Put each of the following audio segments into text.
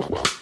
So,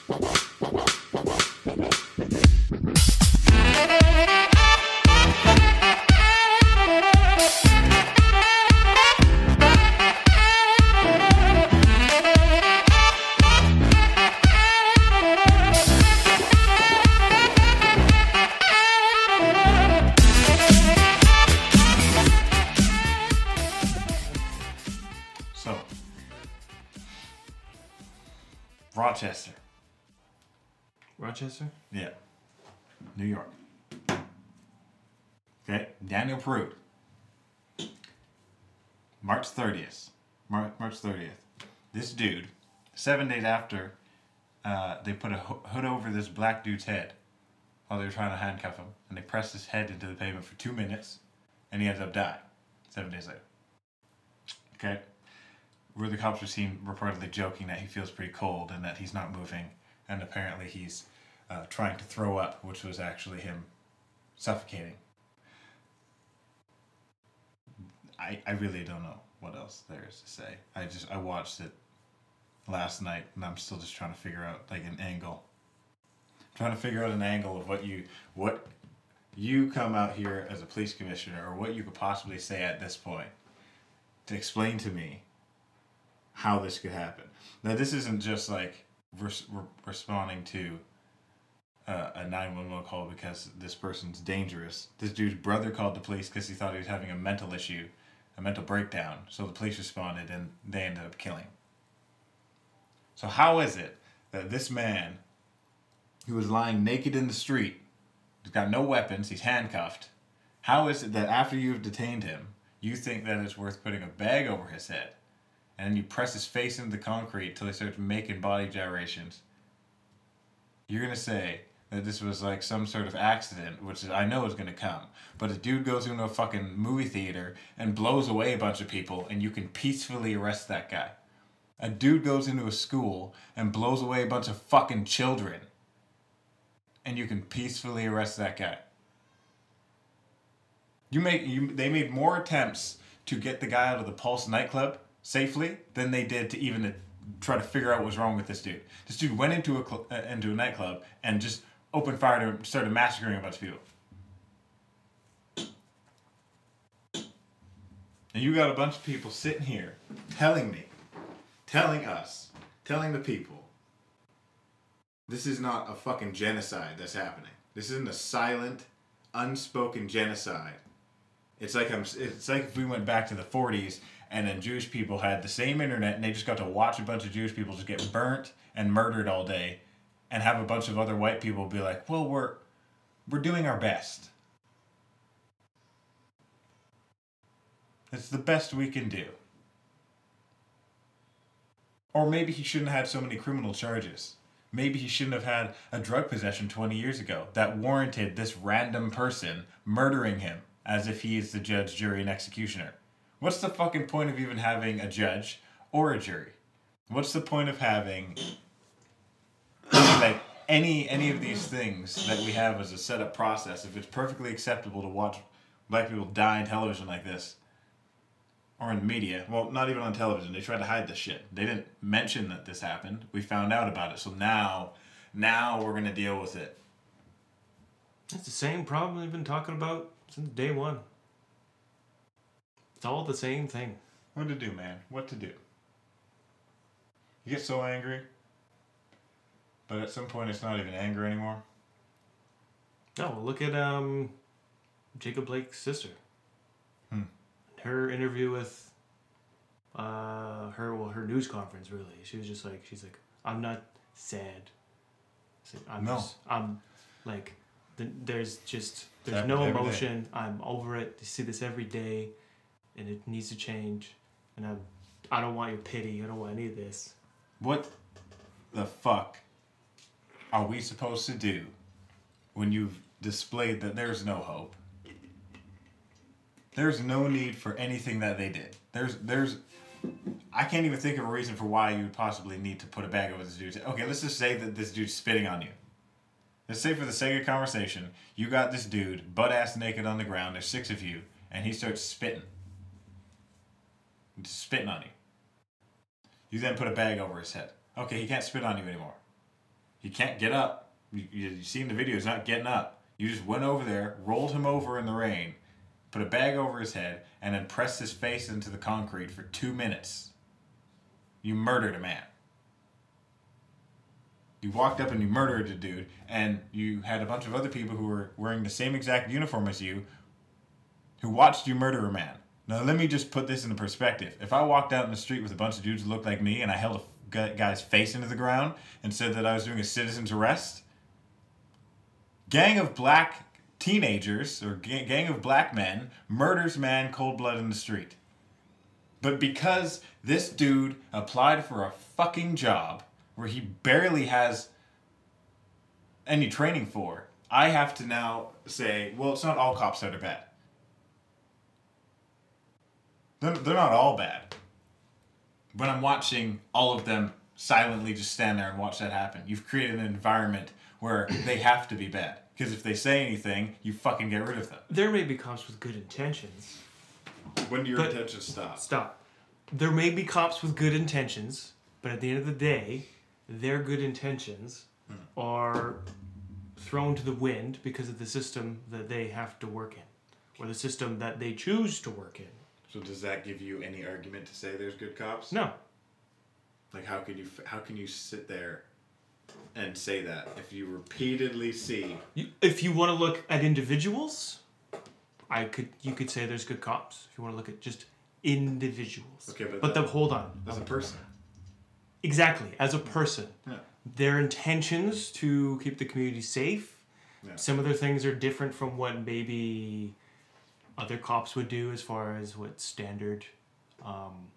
New York. Okay, Daniel Prude. March 30th. Mar- March 30th. This dude, seven days after uh, they put a ho- hood over this black dude's head while they were trying to handcuff him, and they pressed his head into the pavement for two minutes, and he ends up dying seven days later. Okay? Where the cops were seen reportedly joking that he feels pretty cold and that he's not moving, and apparently he's uh, trying to throw up, which was actually him suffocating. I, I really don't know what else there is to say. I just I watched it last night and I'm still just trying to figure out like an angle. trying to figure out an angle of what you what you come out here as a police commissioner or what you could possibly say at this point to explain to me how this could happen. Now this isn't just like res- re- responding to uh, a 911 call because this person's dangerous. This dude's brother called the police because he thought he was having a mental issue, a mental breakdown. So the police responded and they ended up killing. So how is it that this man, who was lying naked in the street, he's got no weapons, he's handcuffed. How is it that after you've detained him, you think that it's worth putting a bag over his head, and you press his face into the concrete till he starts making body gyrations? You're gonna say that this was like some sort of accident, which I know is gonna come. But a dude goes into a fucking movie theater and blows away a bunch of people, and you can peacefully arrest that guy. A dude goes into a school and blows away a bunch of fucking children, and you can peacefully arrest that guy. You make you they made more attempts to get the guy out of the Pulse nightclub safely than they did to even try to figure out what's wrong with this dude. This dude went into a cl- uh, into a nightclub and just opened fire and started massacring a bunch of people. And you got a bunch of people sitting here telling me, telling us, telling the people, this is not a fucking genocide that's happening. This isn't a silent, unspoken genocide. It's like I'm. It's like if we went back to the '40s and then Jewish people had the same internet and they just got to watch a bunch of Jewish people just get burnt and murdered all day, and have a bunch of other white people be like, "Well, we're we're doing our best. It's the best we can do." Or maybe he shouldn't have had so many criminal charges. Maybe he shouldn't have had a drug possession 20 years ago that warranted this random person murdering him as if he is the judge, jury, and executioner. What's the fucking point of even having a judge or a jury? What's the point of having like any any of these things that we have as a setup process if it's perfectly acceptable to watch black people die in television like this? or in media. Well, not even on television. They tried to hide this shit. They didn't mention that this happened. We found out about it. So now, now we're gonna deal with it. It's the same problem we've been talking about since day one. It's all the same thing. What to do, man? What to do? You get so angry, but at some point it's not even anger anymore. No, well, look at um, Jacob Blake's sister. Hmm. Her interview with uh, her well her news conference really. She was just like she's like I'm not sad. I'm No. just I'm like th- there's just there's no every day. emotion. I'm over it. I see this every day, and it needs to change. And I'm I don't want your pity. I don't want any of this. What the fuck are we supposed to do when you've displayed that there's no hope? There's no need for anything that they did. There's there's I can't even think of a reason for why you would possibly need to put a bag over this dude. Okay, let's just say that this dude's spitting on you. Let's say for the sake of conversation, you got this dude butt ass naked on the ground. There's six of you, and he starts spitting, Just spitting on you. You then put a bag over his head. Okay, he can't spit on you anymore. He can't get up. You, you, you seen the video, he's not getting up. You just went over there, rolled him over in the rain, put a bag over his head, and then pressed his face into the concrete for two minutes. You murdered a man. You walked up and you murdered a dude, and you had a bunch of other people who were wearing the same exact uniform as you who watched you murder a man. Now, let me just put this into perspective. If I walked out in the street with a bunch of dudes who looked like me and I held a guy's face into the ground and said that I was doing a citizen's arrest, gang of black teenagers or ga- gang of black men murders man cold blood in the street. But because this dude applied for a fucking job where he barely has any training for, I have to now say, well, it's not all cops that are bad. They're, they're not all bad. When I'm watching all of them silently just stand there and watch that happen, you've created an environment where they have to be bad. Because if they say anything, you fucking get rid of them. There may be cops with good intentions. When do your But- intentions stop? Stop. There may be cops with good intentions, but at the end of the day, their good intentions hmm. are thrown to the wind because of the system that they have to work in, or the system that they choose to work in. So does that give you any argument to say there's good cops? No, Like how could you how can you sit there and say that if you repeatedly see you, if you want to look at individuals, I could you could say there's good cops. If you want to look at just individuals, Okay, but but that- the, hold on, as a person? exactly as a person. Yeah. their intentions to keep the community safe. Yeah. Some of their things are different from what maybe other cops would do as far as what standard um,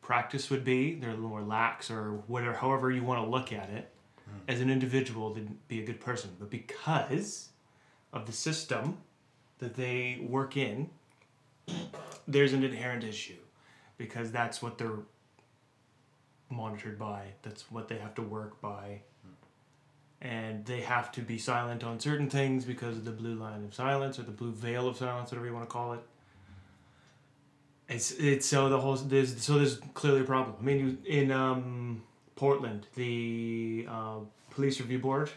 practice would be. They're a little more lax or whatever, however you want to look at it. As an individual, they'd be a good person. But because of the system that they work in, there's an inherent issue because that's what they're monitored by. That's what they have to work by. And they have to be silent on certain things because of the blue line of silence or the blue veil of silence, whatever you want to call it. It's it's so the whole there's so there's clearly a problem. I mean, in um, Portland, the uh, police review board,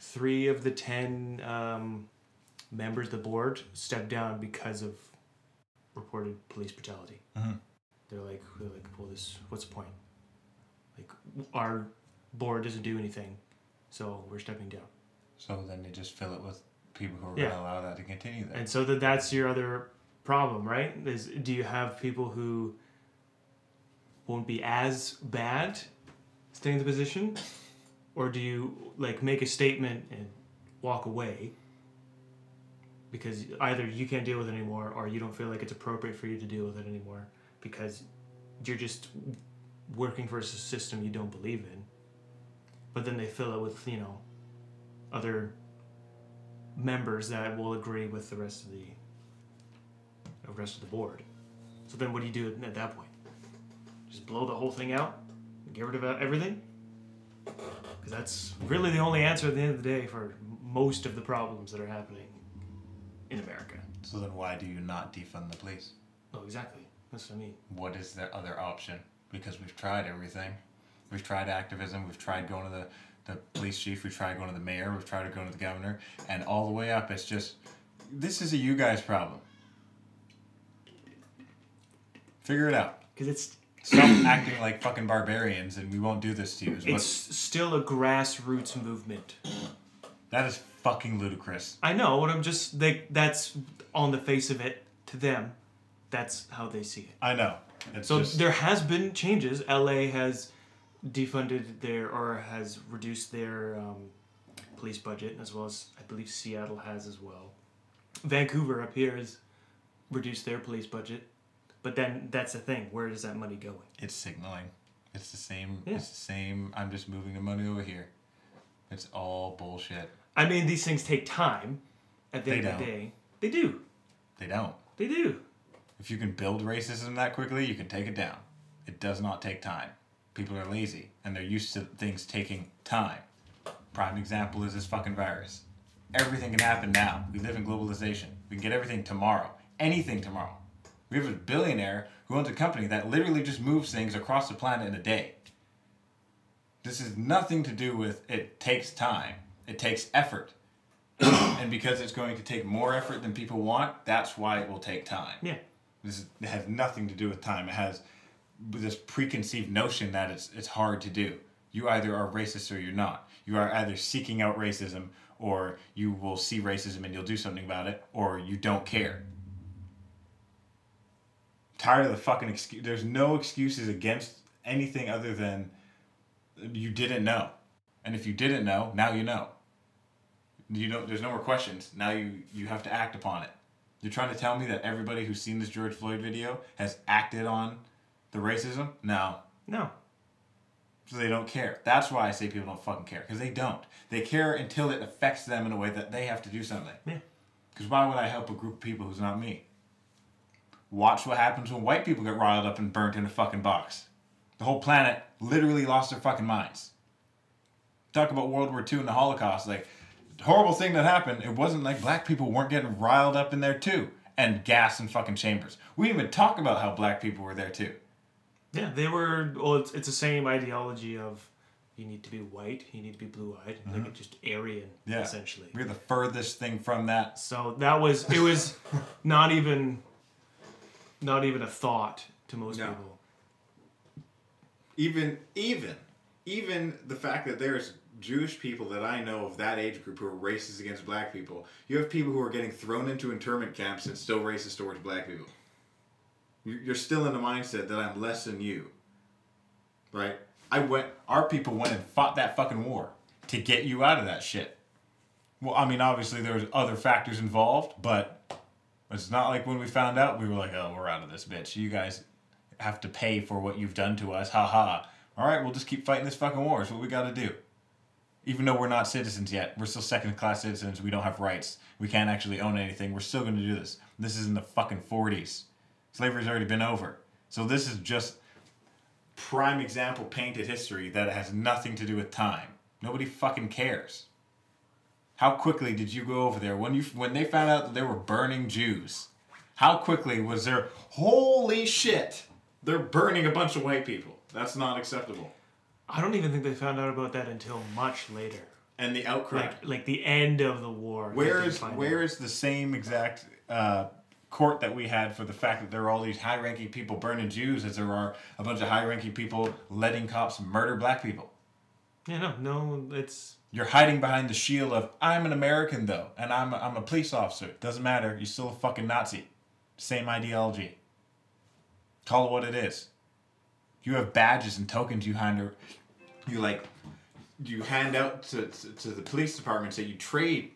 three of the ten um, members of the board stepped down because of reported police brutality. Mhm. They're like, they're like, well, this what's the point? Like, our board doesn't do anything, so we're stepping down. So then they just fill it with people who are Yeah. going to allow that to continue there. And so that that's your other problem, right? Is do you have people who won't be as bad staying in the position, or do you like make a statement and walk away because either you can't deal with it anymore, or you don't feel like it's appropriate for you to deal with it anymore because you're just working for a system you don't believe in. But then they fill it with you know other members that will agree with the rest of the the rest of the board. So then, what do you do at that point? Just blow the whole thing out, get rid of everything? Because that's really the only answer at the end of the day for most of the problems that are happening in America. so then why do you not defund the police? Oh, exactly. That's what I mean. What is the other option? Because we've tried everything. We've tried activism. We've tried going to the, the police chief. We've tried going to the mayor. We've tried going to the governor. And all the way up, it's just, this is a you guys problem. Figure it out. Because it's Stop acting like fucking barbarians and we won't do this to you. It's still a grassroots movement. that is fucking ludicrous. I know, but I'm just like that's on the face of it to them. That's how they see it. I know. It's So just, there has been changes. LA has defunded their or has reduced their um, police budget, as well as I believe Seattle has as well. Vancouver up here has reduced their police budget, but then that's the thing. Where does that money go? it's signaling. It's the same. Yeah. It's the same. I'm just moving the money over here. It's all bullshit. I mean, these things take time. At the They end of the day, they do. They don't. They do. If you can build racism that quickly, you can take it down. It does not take time. People are lazy and they're used to things taking time. Prime example is this fucking virus. Everything can happen now. We live in globalization. We can get everything tomorrow. Anything tomorrow. We have a billionaire who owns a company that literally just moves things across the planet in a day. This is nothing to do with it takes time. It takes effort. and because it's going to take more effort than people want, that's why it will take time. Yeah. This is, it has nothing to do with time. It has this preconceived notion that it's it's hard to do. You either are racist or you're not. You are either seeking out racism or you will see racism and you'll do something about it or you don't care. Tired of the fucking excuse. There's no excuses against anything other than you didn't know. And if you didn't know, now you know. You know there's no more questions. Now you you have to act upon it. You're trying to tell me that everybody who's seen this George Floyd video has acted on the racism? No. No. So they don't care. That's why I say people don't fucking care. Because they don't. They care until it affects them in a way that they have to do something. Yeah. Because why would I help a group of people who's not me? Watch what happens when white people get riled up and burnt in a fucking box. The whole planet literally lost their fucking minds. Talk about World War II and the Holocaust. Like, horrible thing that happened, it wasn't like black people weren't getting riled up in there too. And gas in fucking chambers. We didn't even talk about how black people were there too. Yeah, they were. Well, it's, it's the same ideology of you need to be white, you need to be blue eyed, like mm-hmm. just Aryan, Yeah. essentially. We're the furthest thing from that. So that was it was not even not even a thought to most No. people. even even even the fact that there's Jewish people that I know of that age group who are racist against black people. You have people who are getting thrown into internment camps and still racist towards black people. You- You're still in the mindset that I'm less than you. Right? I went. Our people went and fought that fucking war to get you out of that shit. Well, I mean, obviously there was other factors involved, but it's not like when we found out we were like, "Oh, we're out of this bitch. You guys have to pay for what you've done to us. Ha ha. All right, we'll just keep fighting this fucking war. Is what we got to do. Even though we're not citizens yet, we're still second class citizens. We don't have rights. We can't actually own anything. We're still going to do this. This is in the fucking 40s. Slavery's already been over. So this is just prime example painted history that has nothing to do with time. Nobody fucking cares. How quickly did you go over there when you when they found out that they were burning Jews? How quickly was there? Holy shit! They're burning a bunch of white people. That's not acceptable. I don't even think they found out about that until much later. And the outcry. Like like the end of the war. Where is where is the same exact uh, court that we had for the fact that there are all these high-ranking people burning Jews as there are a bunch of high-ranking people letting cops murder black people? Yeah, no, no, it's You're hiding behind the shield of I'm an American though, and I'm a, I'm a police officer. Doesn't matter. You're still a fucking Nazi. Same ideology. Call it what it is. You have badges and tokens you hand her. You like, you hand out to, to, to the police departments that you trade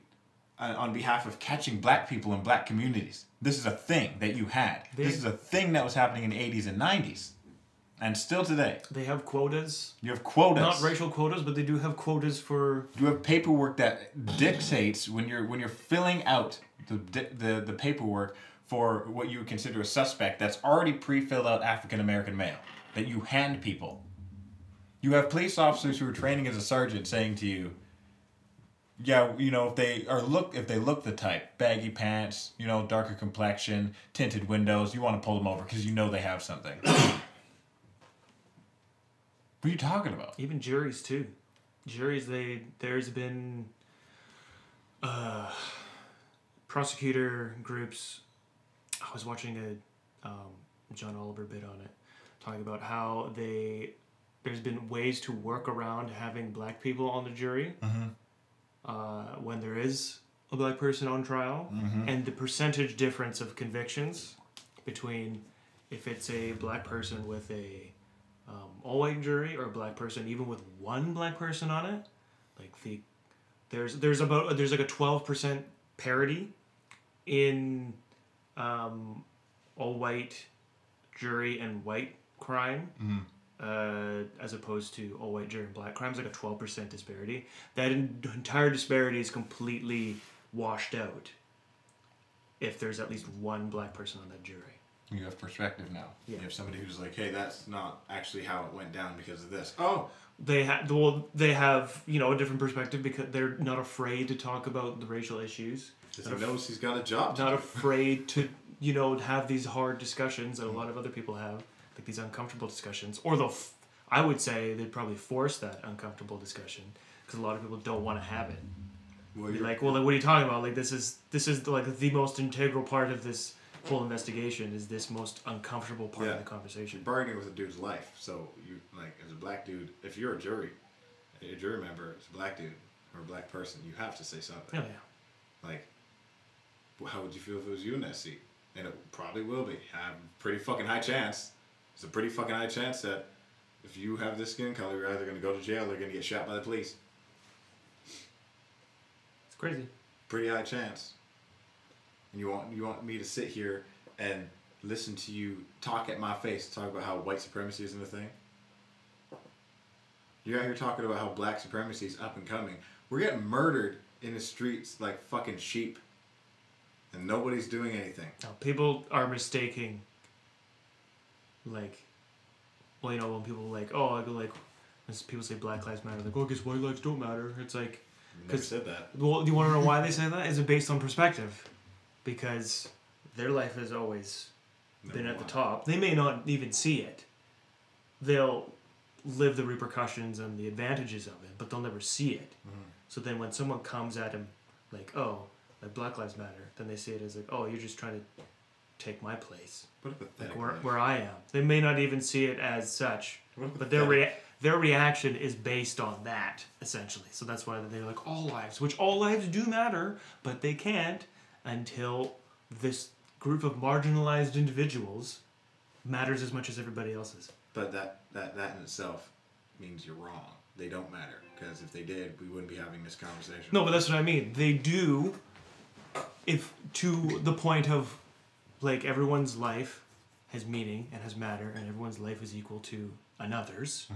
uh, on behalf of catching black people in black communities. This is a thing that you had. They- this is a thing that was happening in the 80s and 90s. And still today. they have quotas. You have quotas. Not racial quotas, but they do have quotas for You have paperwork that dictates when you're when you're filling out the the, the paperwork for what you would consider a suspect that's already pre-filled out African American male that you hand people. You have police officers who are training as a sergeant saying to you, yeah, you know, if they are look if they look the type, baggy pants, you know, darker complexion, tinted windows, you want to pull them over because you know they have something. what are you talking about? even juries too. Juries, they there's been uh, prosecutor groups. I was watching a um, John Oliver bit on it, talking about how they there's been ways to work around having black people on the jury uh, when there is a black person on trial, and the percentage difference of convictions between if it's a black person with a um, all white jury or a black person, even with one black person on it, like the there's there's about there's like a twelve percent parity in um, all white jury and white crime. Uh, as opposed to all white jury and black crimes, like a 12% disparity. That en- entire disparity is completely washed out if there's at least one black person on that jury. You have perspective now. Yeah. You have somebody who's like, hey, that's not actually how it went down because of this. Oh, they have well they have you know a different perspective because they're not afraid to talk about the racial issues because he knows he's got a job. to not afraid to you know have these hard discussions that a lot of other people have like these uncomfortable discussions or they'll f- I would say they'd probably force that uncomfortable discussion because a lot of people don't want to have it. Well, Be you're- like, well, like, what are you talking about? Like, this is this is like the most integral part of this whole investigation is this most uncomfortable part Yeah. of the conversation. You're bargaining with a dude's life. So you like as a black dude, if you're a jury, a jury member, it's a black dude or a black person, you have to say something. Oh yeah. Like, well, how would you feel if it was you in that seat? And it probably will be. I have pretty fucking high chance. It's a pretty fucking high chance that if you have this skin color, you're either gonna go to jail or you're gonna get shot by the police. It's crazy. Pretty high chance. And you want you want me to sit here and listen to you talk at my face, talk about how white supremacy isn't a thing? You're out here talking about how black supremacy is up and coming. We're getting murdered in the streets like fucking sheep. And nobody's doing anything. No, people are mistaking. Like, well, you know, when people like, oh, I go like, when people say Black Lives Matter, like, oh, I guess white lives don't matter. It's like, because said that. well, do you want to know why they say that? Is it based on perspective? Because their life has always been at the top. They may not even see it. They'll live the repercussions and the advantages of it, but they'll never see it. Mm-hmm. So then when someone comes at them like, oh, like Black Lives Matter, then they see it as like, oh, you're just trying to take my place. What a pathetic Like where, life. where I am. They may not even see it as such, but their rea- their reaction is based on that essentially. So that's why they're like all lives, which all lives do matter, but they can't until this group of marginalized individuals matters as much as everybody else's. But that, that, that in itself means you're wrong. They don't matter. Because if they did, we wouldn't be having this conversation. No, but that's what I mean. They do, if to the point of, like everyone's life has meaning and has matter, and everyone's life is equal to another's.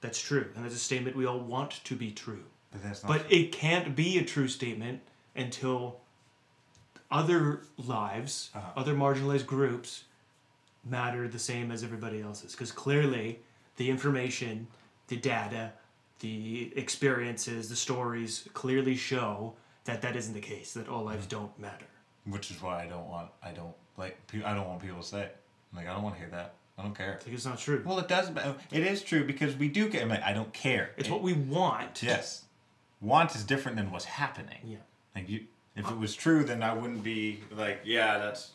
That's true, and that's a statement we all want to be true. But that's not But it can't be a true statement until other lives, Uh-huh. other marginalized groups, matter the same as everybody else's. Because clearly, the information, the data, the experiences, the stories clearly show that that isn't the case. That all Mm-hmm. lives don't matter. Which is why I don't want I don't like I don't want people to say it. Like I don't want to hear that. I don't care. Like it's not true. Well, it does. It is true because we do get. I, mean, I don't care. It's It- what we want. Yes, want is different than what's happening. Yeah. Like you, if it was true, then I wouldn't be like, yeah, that's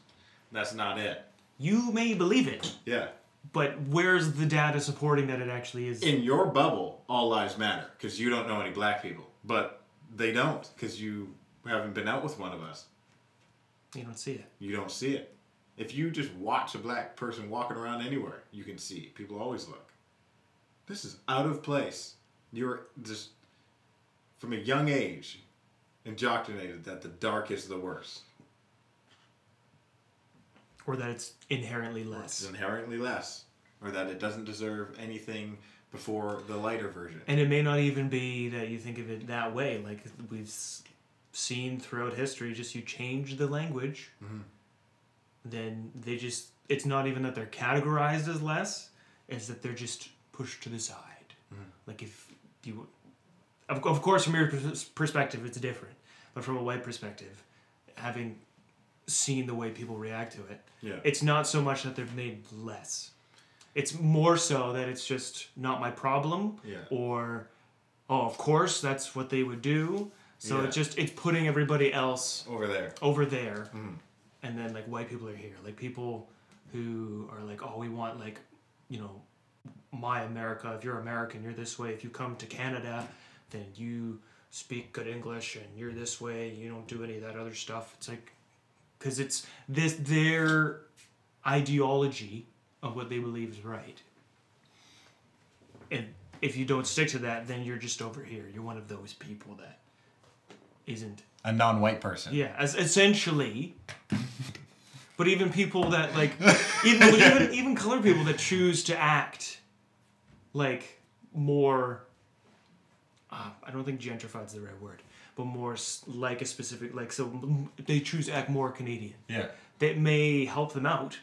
that's not it. You may believe it, Yeah. but where's the data supporting that it actually is? In your bubble, all lives matter because you don't know any black people, but they don't because you haven't been out with one of us. You don't see it. You don't see it. If you just watch a black person walking around anywhere, you can see. People always look. This is out of place. You're just, from a young age, indoctrinated that the dark is the worst. Or that it's inherently less. It's inherently less. Or that it doesn't deserve anything before the lighter version. And it may not even be that you think of it that way. Like we've seen throughout history, just you change the language, mm-hmm. then they just, it's not even that they're categorized as less, it's that they're just pushed to the side. Mm-hmm. Like if you, of, of course, from your perspective, it's different. But from a white perspective, having seen the way people react to it, Yeah. it's not so much that they're made less. It's more so that it's just not my problem. Yeah. Or, oh, of course, that's what they would do. So Yeah. it just it's putting everybody else Over there. over there, mm-hmm. and then like white people are here. Like people who are like, oh, we want like, you know, my America. If you're American, you're this way. If you come to Canada, then you speak good English and you're this way. You don't do any of that other stuff. It's like, because it's this their ideology of what they believe is right. And if you don't stick to that, then you're just over here. You're one of those people that isn't A non-white person. yeah, as essentially. But even people that like, even even even colored people that choose to act like more. Uh, I don't think gentrified is the right word, but more like a specific like so they choose to act more Canadian. Yeah. That may help them out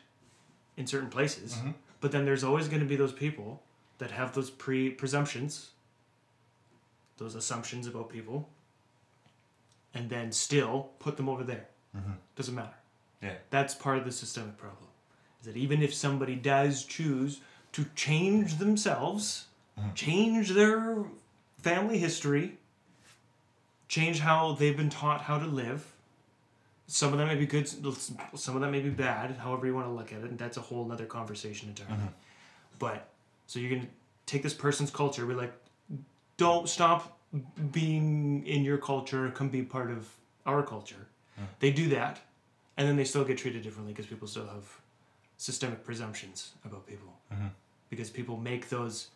in certain places, Mm-hmm. but then there's always going to be those people that have those pre presumptions, those assumptions about people, and then still put them over there. Mm-hmm. Doesn't matter. Yeah. That's part of the systemic problem. Is that even if somebody does choose to change themselves, mm-hmm. change their family history, change how they've been taught how to live. Some of that may be good, some of that may be bad, however you want to look at it, and that's a whole other conversation entirely. Mm-hmm. But so you're gonna take this person's culture, be like, don't stop being in your culture, can be part of our culture. They do that, and then they still get treated differently because people still have systemic presumptions about people. Mm-hmm. Because people make those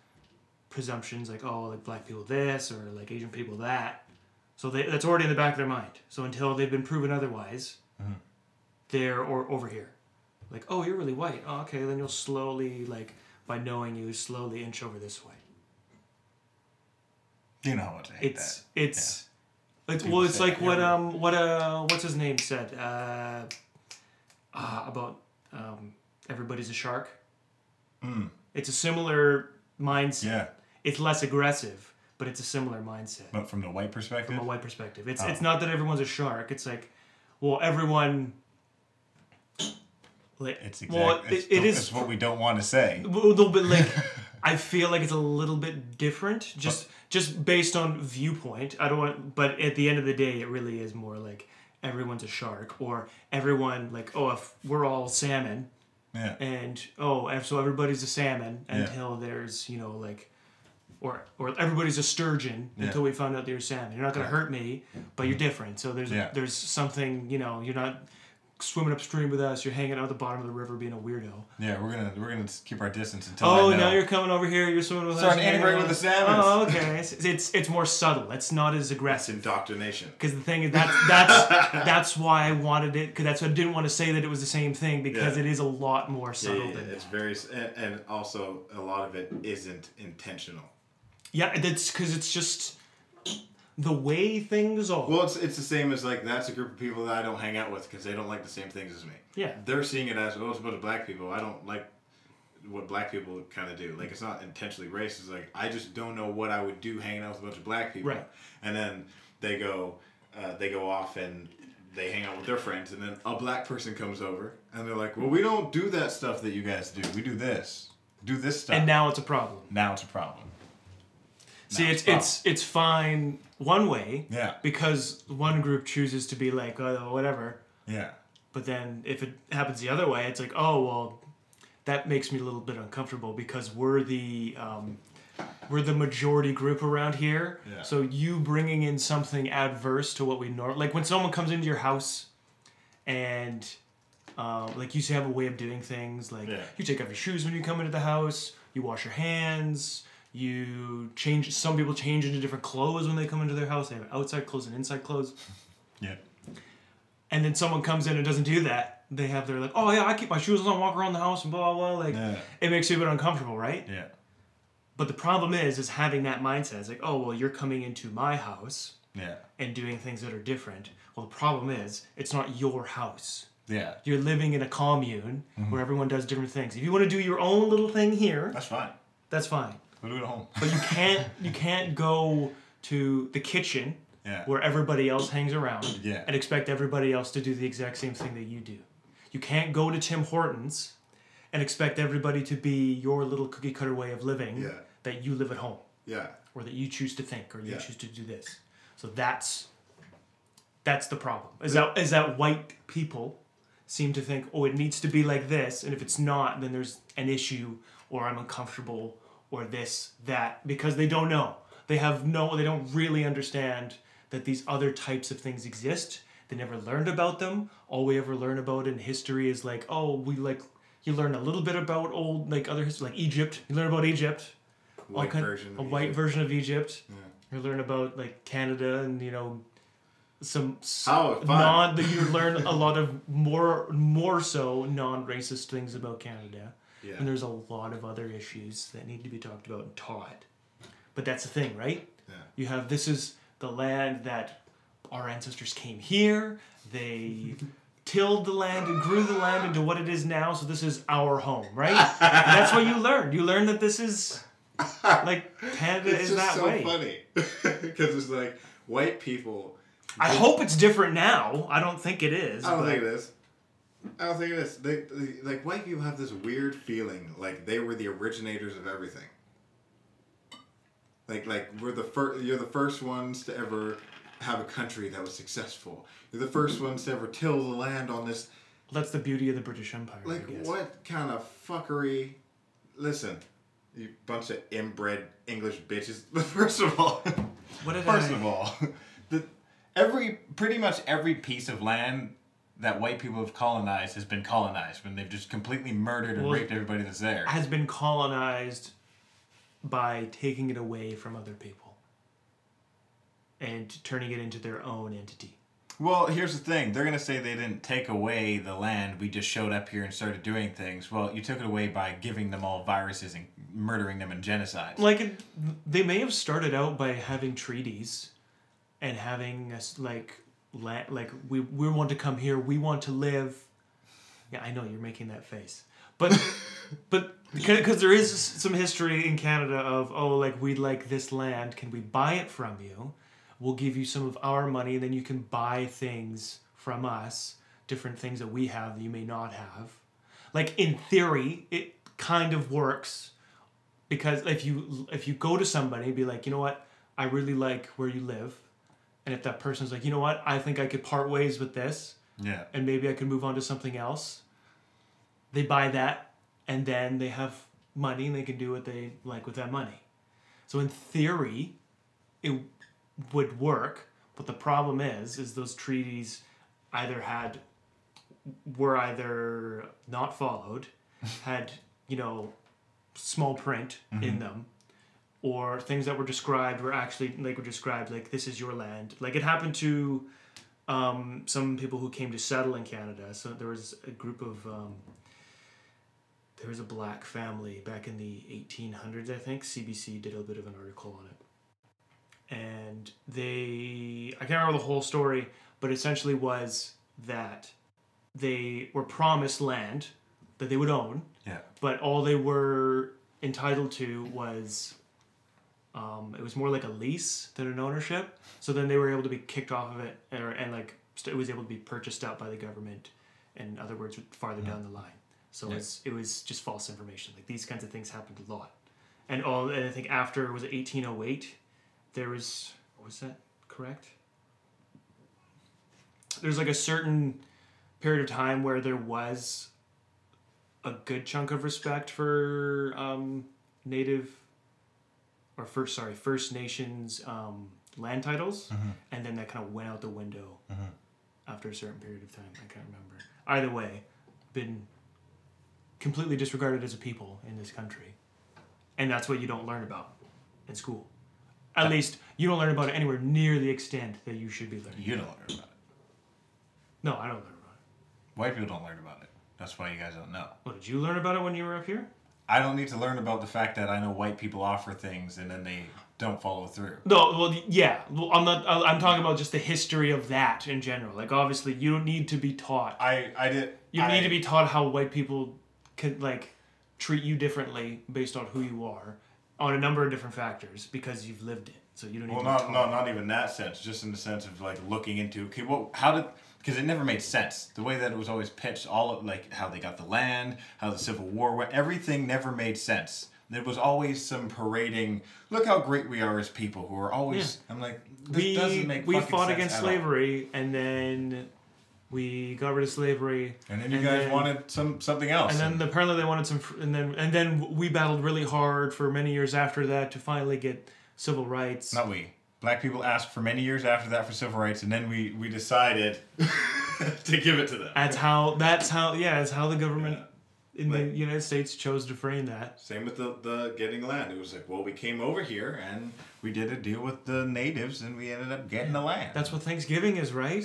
presumptions like, oh, like black people this or like Asian people that. So they, that's already in the back of their mind. So until they've been proven otherwise, mm-hmm. they're or over here. Like, oh, you're really white. Oh, okay, then you'll slowly, like, by knowing you, slowly inch over this way. You know how much I hate It's that. it's it's People well, it's like what um what uh what's his name said uh, uh about um everybody's a shark. Mm. It's a similar mindset. Yeah, It's less aggressive, but it's a similar mindset but from the white perspective, from a white perspective. It's Oh. it's not that everyone's a shark. It's like, well, everyone. Like, it's well, exactly it, it is it's what we don't want to say. a little bit like I feel like it's a little bit different, just just based on viewpoint. I don't want, but at the end of the day, it really is more like everyone's a shark, or everyone like oh, if we're all salmon, Yeah, and oh, and so everybody's a salmon Yeah. until there's you know like. Or, or everybody's a sturgeon Yeah. until we found out that you're salmon. You're not gonna hurt me, but you're different. So there's Yeah. there's something you know. You're not swimming upstream with us. You're hanging out at the bottom of the river being a weirdo. yeah, we're gonna we're gonna keep our distance until. Oh, I know. now you're coming over here. You're swimming with us. Starting to integrate with the salmons. Oh, okay. It's, it's it's more subtle. It's not as That's aggressive. indoctrination. Because the thing is, that's that's that's why I wanted it. Because that's why I didn't want to say that it was the same thing. Because Yeah. it is a lot more Yeah, subtle yeah, than it's that. very, and, and also a lot of it isn't intentional. Yeah, that's because it's just the way things are. Well, it's it's the same as like that's a group of people that I don't hang out with because they don't like the same things as me. yeah. They're seeing it as oh, it's a bunch of black people. I don't like what black people kind of do. Like it's not intentionally racist. It's like I just don't know what I would do hanging out with a bunch of black people. Right. And then they go, uh, they go off and they hang out with their friends, and then a black person comes over, and they're like, "Well, we don't do that stuff that you guys do. We do this, do this stuff." And now it's a problem. now it's a problem. See, it's problem. it's it's fine one way. Yeah. Because one group chooses to be like, oh, whatever. yeah, But then if it happens the other way, it's like, oh well, that makes me a little bit uncomfortable because we're the um, we're the majority group around here. Yeah. So you bringing in something adverse to what we norm like when someone comes into your house, and um, like you have a way of doing things like Yeah. you take off your shoes when you come into the house, you wash your hands. You change. Some people change into different clothes when they come into their house. They have outside clothes and inside clothes yeah, and then someone comes in and doesn't do that, they have their like, oh yeah, I keep my shoes on, walk around the house, and blah blah blah. Like, Yeah. it makes you a bit uncomfortable, right? yeah, But the problem is, is having that mindset. It's like, oh well, you're coming into my house yeah, and doing things that are different. Well, the problem is, it's not your house. yeah. You're living in a commune mm-hmm. where everyone does different things. If you want to do your own little thing here, That's fine. that's fine. We'll do it at home. But you can't you can't go to the kitchen Yeah. where everybody else hangs around Yeah. and expect everybody else to do the exact same thing that you do. You can't go to Tim Hortons and expect everybody to be your little cookie cutter way of living Yeah. that you live at home Yeah. or that you choose to think or you Yeah. choose to do this. So that's that's the problem. Is that is that white people seem to think, oh, it needs to be like this, and if it's not, then there's an issue, or I'm uncomfortable, or this, that, because they don't know. They have no, they don't really understand that these other types of things exist. They never learned about them. All we ever learn about in history is like, oh, we like, you learn a little bit about old, like other history, like Egypt. You learn about Egypt White kind- version. a white Egypt. version of Egypt. You learn about like Canada and you know some Oh, non. that You learn a lot of more more so non-racist things about Canada. Yeah. And there's a lot of other issues that need to be talked about and taught. But that's the thing, right? Yeah. You have this is the land that our ancestors came here. They tilled the land and grew the land into what it is now. So this is our home, right? That's what you learn. You learn that this is like Canada It's is just that so way. funny because it's like white people. I hope it's different now. I don't think it is. I don't think it is. I'll think of this. They, they like white people have this weird feeling like they were the originators of everything. Like like we're the first. You're the first ones to ever have a country that was successful. You're the first mm-hmm. ones to ever till the land on this. That's the beauty of the British Empire. Like I what kind of fuckery? Listen, you bunch of inbred English bitches. First of all, What did First I- of all, the every pretty much every piece of land that white people have colonized has been colonized when they've just completely murdered and Well, raped everybody that's there. has been colonized by taking it away from other people and turning it into their own entity. Well, here's the thing. They're going to say they didn't take away the land. We just showed up here and started doing things. Well, you took it away by giving them all viruses and murdering them in genocide. Like they may have started out by having treaties and having us like la- like we we want to come here, we want to live. Yeah, I know you're making that face. But but because there is some history in Canada of oh like we'd like this land, can we buy it from you? We'll give you some of our money, and then you can buy things from us, different things that we have that you may not have. Like in theory, it kind of works because if you if you go to somebody and be like, you know what, I really like where you live, and if that person's like, you know what, I think I could part ways with this, yeah. and maybe I could move on to something else. They buy that, and then they have money, and they can do what they like with that money. So in theory, it would work, but the problem is, is those treaties either had were either not followed, had you know small print in mm-hmm. them, or things that were described were actually like were described like this is your land. Like it happened to um, some people who came to settle in Canada. So there was a group of um, there was a black family back in the 1800s, I think. CBC did a bit of an article on it, and they I can't remember the whole story, but essentially was that they were promised land that they would own Yeah. but all they were entitled to was um, it was more like a lease than an ownership. So then they were able to be kicked off of it, or, and like st- it was able to be purchased out by the government. In other words, farther down the line. So Yeah. it's, it was just false information. Like these kinds of things happened a lot. And all and I think after was it 1808, there was was that correct? There's like a certain period of time where there was a good chunk of respect for um, native or first sorry First Nations um, land titles, and then that kind of went out the window after a certain period of time. I can't remember. Either way, been completely disregarded as a people in this country, and that's what you don't learn about in school. At least you don't learn about it anywhere near the extent that you should be learning. You don't learn about it. No, I don't learn about it. White people don't learn about it. That's why you guys don't know. Well, did you learn about it when you were up here? I don't need to learn about the fact that I know white people offer things and then they don't follow through. No, well, yeah. Well, I'm not. I'm talking about just the history of that in general. Like, obviously, you don't need to be taught. I, I did. You I, need to be taught how white people could like treat you differently based on who you are, on a number of different factors because you've lived it. So you don't need Well, to be not no, not even that sense. Just in the sense of like looking into okay, well, how did because it never made sense the way that it was always pitched. All of like how they got the land, how the Civil War went. Everything never made sense. There was always some parading. Look how great we are as people. Who are always. I'm like this we doesn't make we fought against slavery and then we got rid of slavery. And then you and guys then- wanted some something else. And then apparently they wanted some, and then and then we battled really hard for many years after that to finally get civil rights. Not we. Black people asked for many years after that for civil rights, and then we, we decided to give it to them. That's how. That's how. Yeah, that's how the government in the United States chose to frame that. Same with the, the getting land. It was like, well, we came over here and We did a deal with the natives, and we ended up getting the land. That's what Thanksgiving is, right?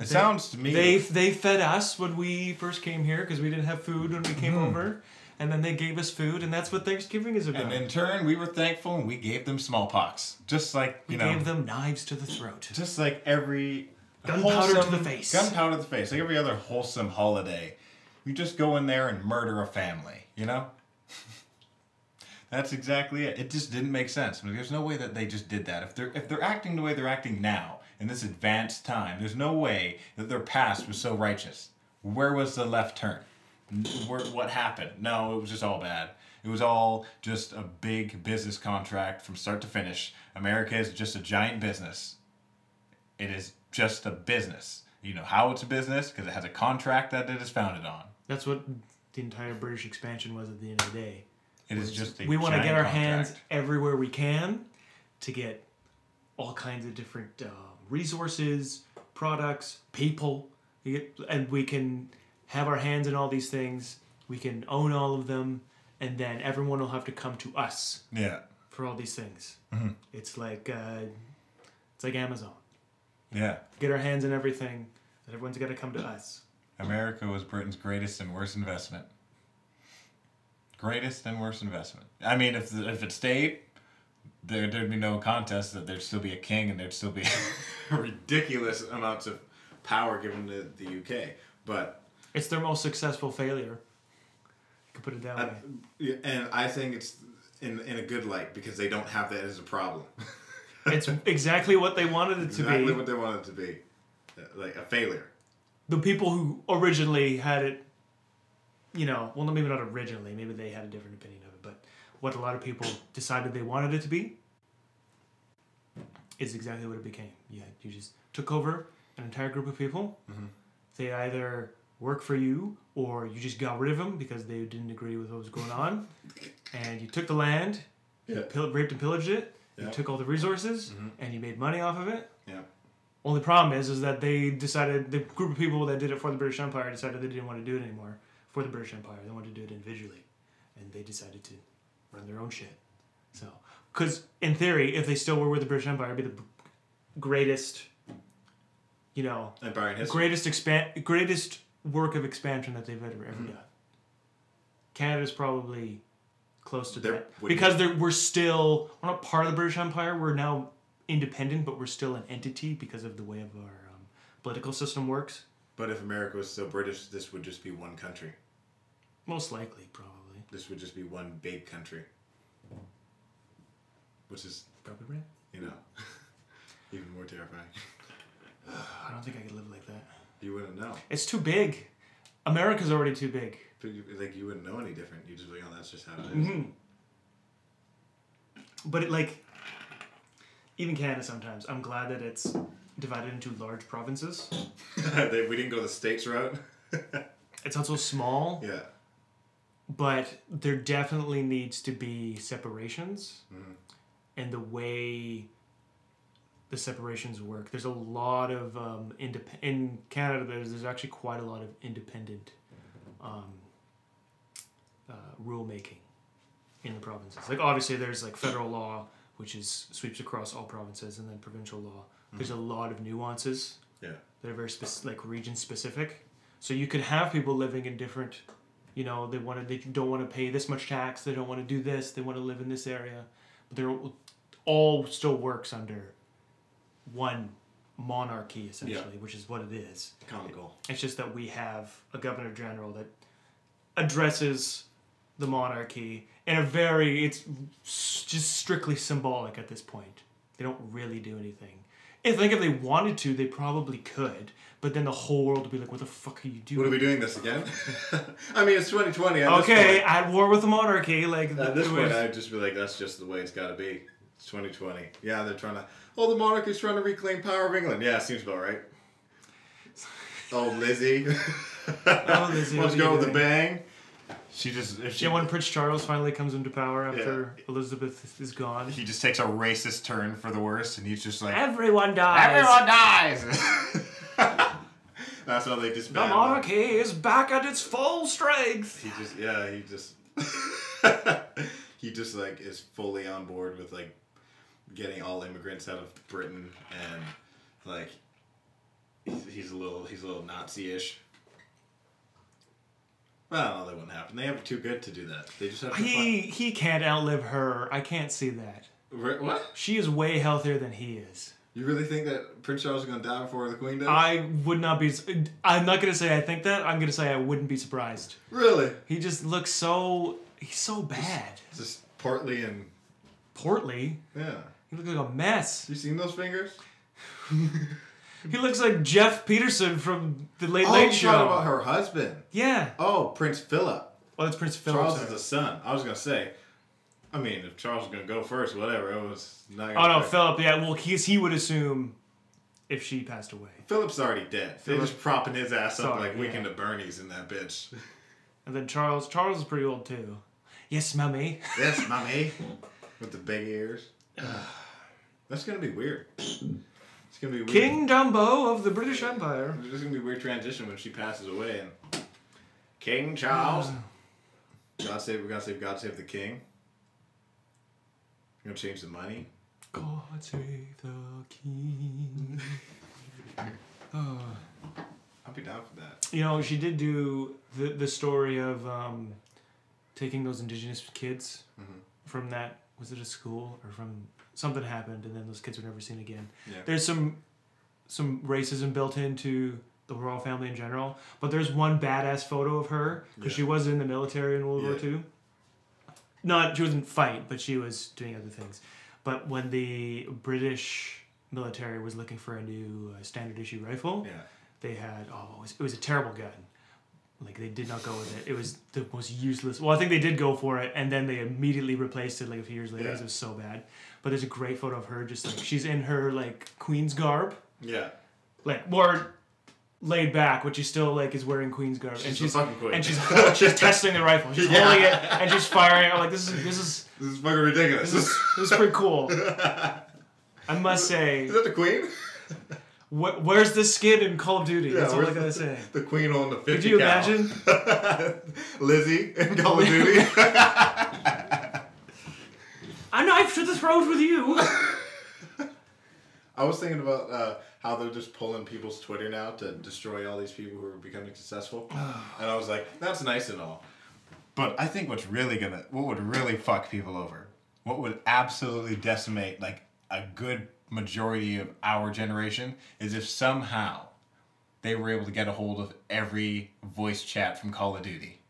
It sounds to me. They they fed us when we first came here because we didn't have food when we came Mm-hmm. over, and then they gave us food, and that's what Thanksgiving is about. and in turn, we were thankful, and we gave them smallpox, just like we you know, gave them knives to the throat. just like every Gunpowder to the face. Gunpowder to the face, like every other wholesome holiday. You just go in there and murder a family, you know. That's exactly it. It just didn't make sense. I mean, there's no way that they just did that. If they're if they're acting the way they're acting now in this advanced time, there's no way that their past was so righteous. Where was the left turn? Where, what happened? No, it was just all bad. It was all just a big business contract from start to finish. America is just a giant business. It is just a business. You know how it's a business because it has a contract that it is founded on. That's what the entire British expansion was at the end of the day. It is just a we want to get our contract. hands everywhere we can to get all kinds of different uh, resources, products, people, and we can have our hands in all these things. We can own all of them, and then everyone will have to come to us Yeah, for all these things. Mm-hmm. It's like uh, it's like Amazon. yeah. Get our hands in everything, and everyone's got to come to us. America was Britain's greatest and worst investment. Greatest and worst investment. I mean, if if it stayed, there there'd be no contest. That there'd still be a king and there'd still be. ridiculous amounts of power given to the UK. But It's their most successful failure. You could put it that way. I, yeah, and I think it's in in a good light because they don't have that as a problem. it's exactly what they wanted it to exactly be. what they want it to be, like a failure. the people who originally had it, you know, well, maybe not originally, maybe they had a different opinion of it, but what a lot of people decided they wanted it to be is exactly what it became. Yeah, you just took over an entire group of people. Mm-hmm. They either work for you or you just got rid of them because they didn't agree with what was going on, and you took the land, Yeah. you pill- raped and pillaged it, you took all the resources, mm-hmm. and you made money off of it. Yeah. Only problem is, is that they decided the group of people that did it for the British Empire decided they didn't want to do it anymore for the British Empire. They wanted to do it individually, and they decided to run their own shit. So, because in theory, if they still were with the British Empire, it'd be the greatest, you know, Empire in history. greatest expand, greatest work of expansion that they've ever ever done. Canada's probably close to There that because they're, we're still we're not part of the British Empire. We're now independent, but we're still an entity because of the way of our um, political system works. But if America was still British, this would just be one country. Most likely, probably, This would just be one big country. Which is, probably right. you know, even more terrifying. I don't think I could live like that. You wouldn't know. It's too big. America's already too big. But you- Like you wouldn't know any different. You just be, like, oh, that's just how it is. hmm But it like even Canada sometimes. I'm glad that it's divided into large provinces. We didn't go the states route. It's also small, yeah. But there definitely needs to be separations. And the way the separations work, there's a lot of um, indep- in Canada. There's there's actually quite a lot of independent um, uh, rule making in the provinces. Like obviously, there's like federal law, which is sweeps across all provinces, and then provincial law. There's a lot of nuances Yeah. that are very spec- like region specific. So you could have people living in different, you know, they want to, they don't want to pay this much tax, they don't want to do this, they want to live in this area, but they're all still works under one monarchy essentially, which is what it is. Comical. It's just that we have a governor general that addresses the monarchy in a very it's just strictly symbolic at this point. They don't really do anything. I think if they wanted to, they probably could, but then the whole world would be like, "What the fuck are you doing? What are we doing this again? I mean, it's 2020. At Okay, This point, at war with the monarchy, like at this point, was- I'd just be like, that's just the way it's got to be. It's 2020. Yeah, they're trying to. Oh, the monarchy's trying to reclaim power of England. Yeah, seems about right. Oh, Lizzie. Oh, Lizzie, Let's go with a doing? bang. She just if she yeah, when Prince Charles finally comes into power after Elizabeth is gone, he just takes a racist turn for the worse, and he's just like everyone dies. everyone dies. That's how they The disband. monarchy is back at its full strength. He just, yeah, he just, he just like is fully on board with like getting all immigrants out of Britain and like he's, he's a little he's a little Nazi-ish. Well, that wouldn't happen. They have too good to do that. They just have to. He he can't outlive her. I can't see that. What? She is way healthier than he is. You really think that Prince Charles is gonna die before the Queen does? I would not be. I'm not gonna say I think that. I'm gonna say I wouldn't be surprised. really? He just looks so. He's so bad. Just portly and Portly. yeah. He looks like a mess. You seen those fingers? He looks like Geoff Peterson from the Late Oh, Late Show. talking about her husband. Yeah. Oh, Prince Philip. Well, that's Prince Philip. Charles sorry. is the son. I was gonna say. I mean, if Charles was gonna go first, whatever. It was not. Oh no, Philip. Yeah, well, he he would assume if she passed away, Philip's already dead. They're just propping his ass up Sorry, like Weekend yeah. at Bernie's in that bitch. and then Charles. Charles is pretty old too. Yes, mummy. yes, mummy. With the big ears. That's gonna be weird. It's gonna be weird. King Dumbo of the British Empire. It's just gonna be a weird transition when she passes away and King Charles. God save, we gotta save, God save the king. You're gonna change the money. God save the king. Oh. I'll be down for that. You know, she did do the the story of um, taking those indigenous kids Mhm. from that. Was it a school or from something happened, and then those kids were never seen again. Yeah. There's some some racism built into the royal family in general, but there's one badass photo of her because Yeah. she was in the military in World War Yeah. Not she wasn't fight, but she was doing other things. But when the British military was looking for a new uh, standard issue rifle, Yeah. they had oh it was, it was a terrible gun like they did not go with it it was the most useless well i think they did go for it and then they immediately replaced it like a few years later because Yeah. it was so bad but there's a great photo of her just like she's in her like queen's garb Yeah. like more laid back but she still like is wearing queen's garb and She's the she's fucking queen. and she's she's testing the rifle she's Yeah. holding it and she's firing i'm like this is this is This is fucking ridiculous. this is, this is pretty cool i must say Is that the queen? wh- where's the skin in call of duty that's all i gotta the, say The queen on the 50 could you cal. imagine Lizzie in Call of Duty. A knife to the throat with you. I was thinking about uh, how they're just pulling people's Twitter now to destroy all these people who are becoming successful, and I was like, that's nice and all. But I think what's really gonna, what would really fuck people over, what would absolutely decimate like a good majority of our generation is if somehow they were able to get a hold of every voice chat from Call of Duty,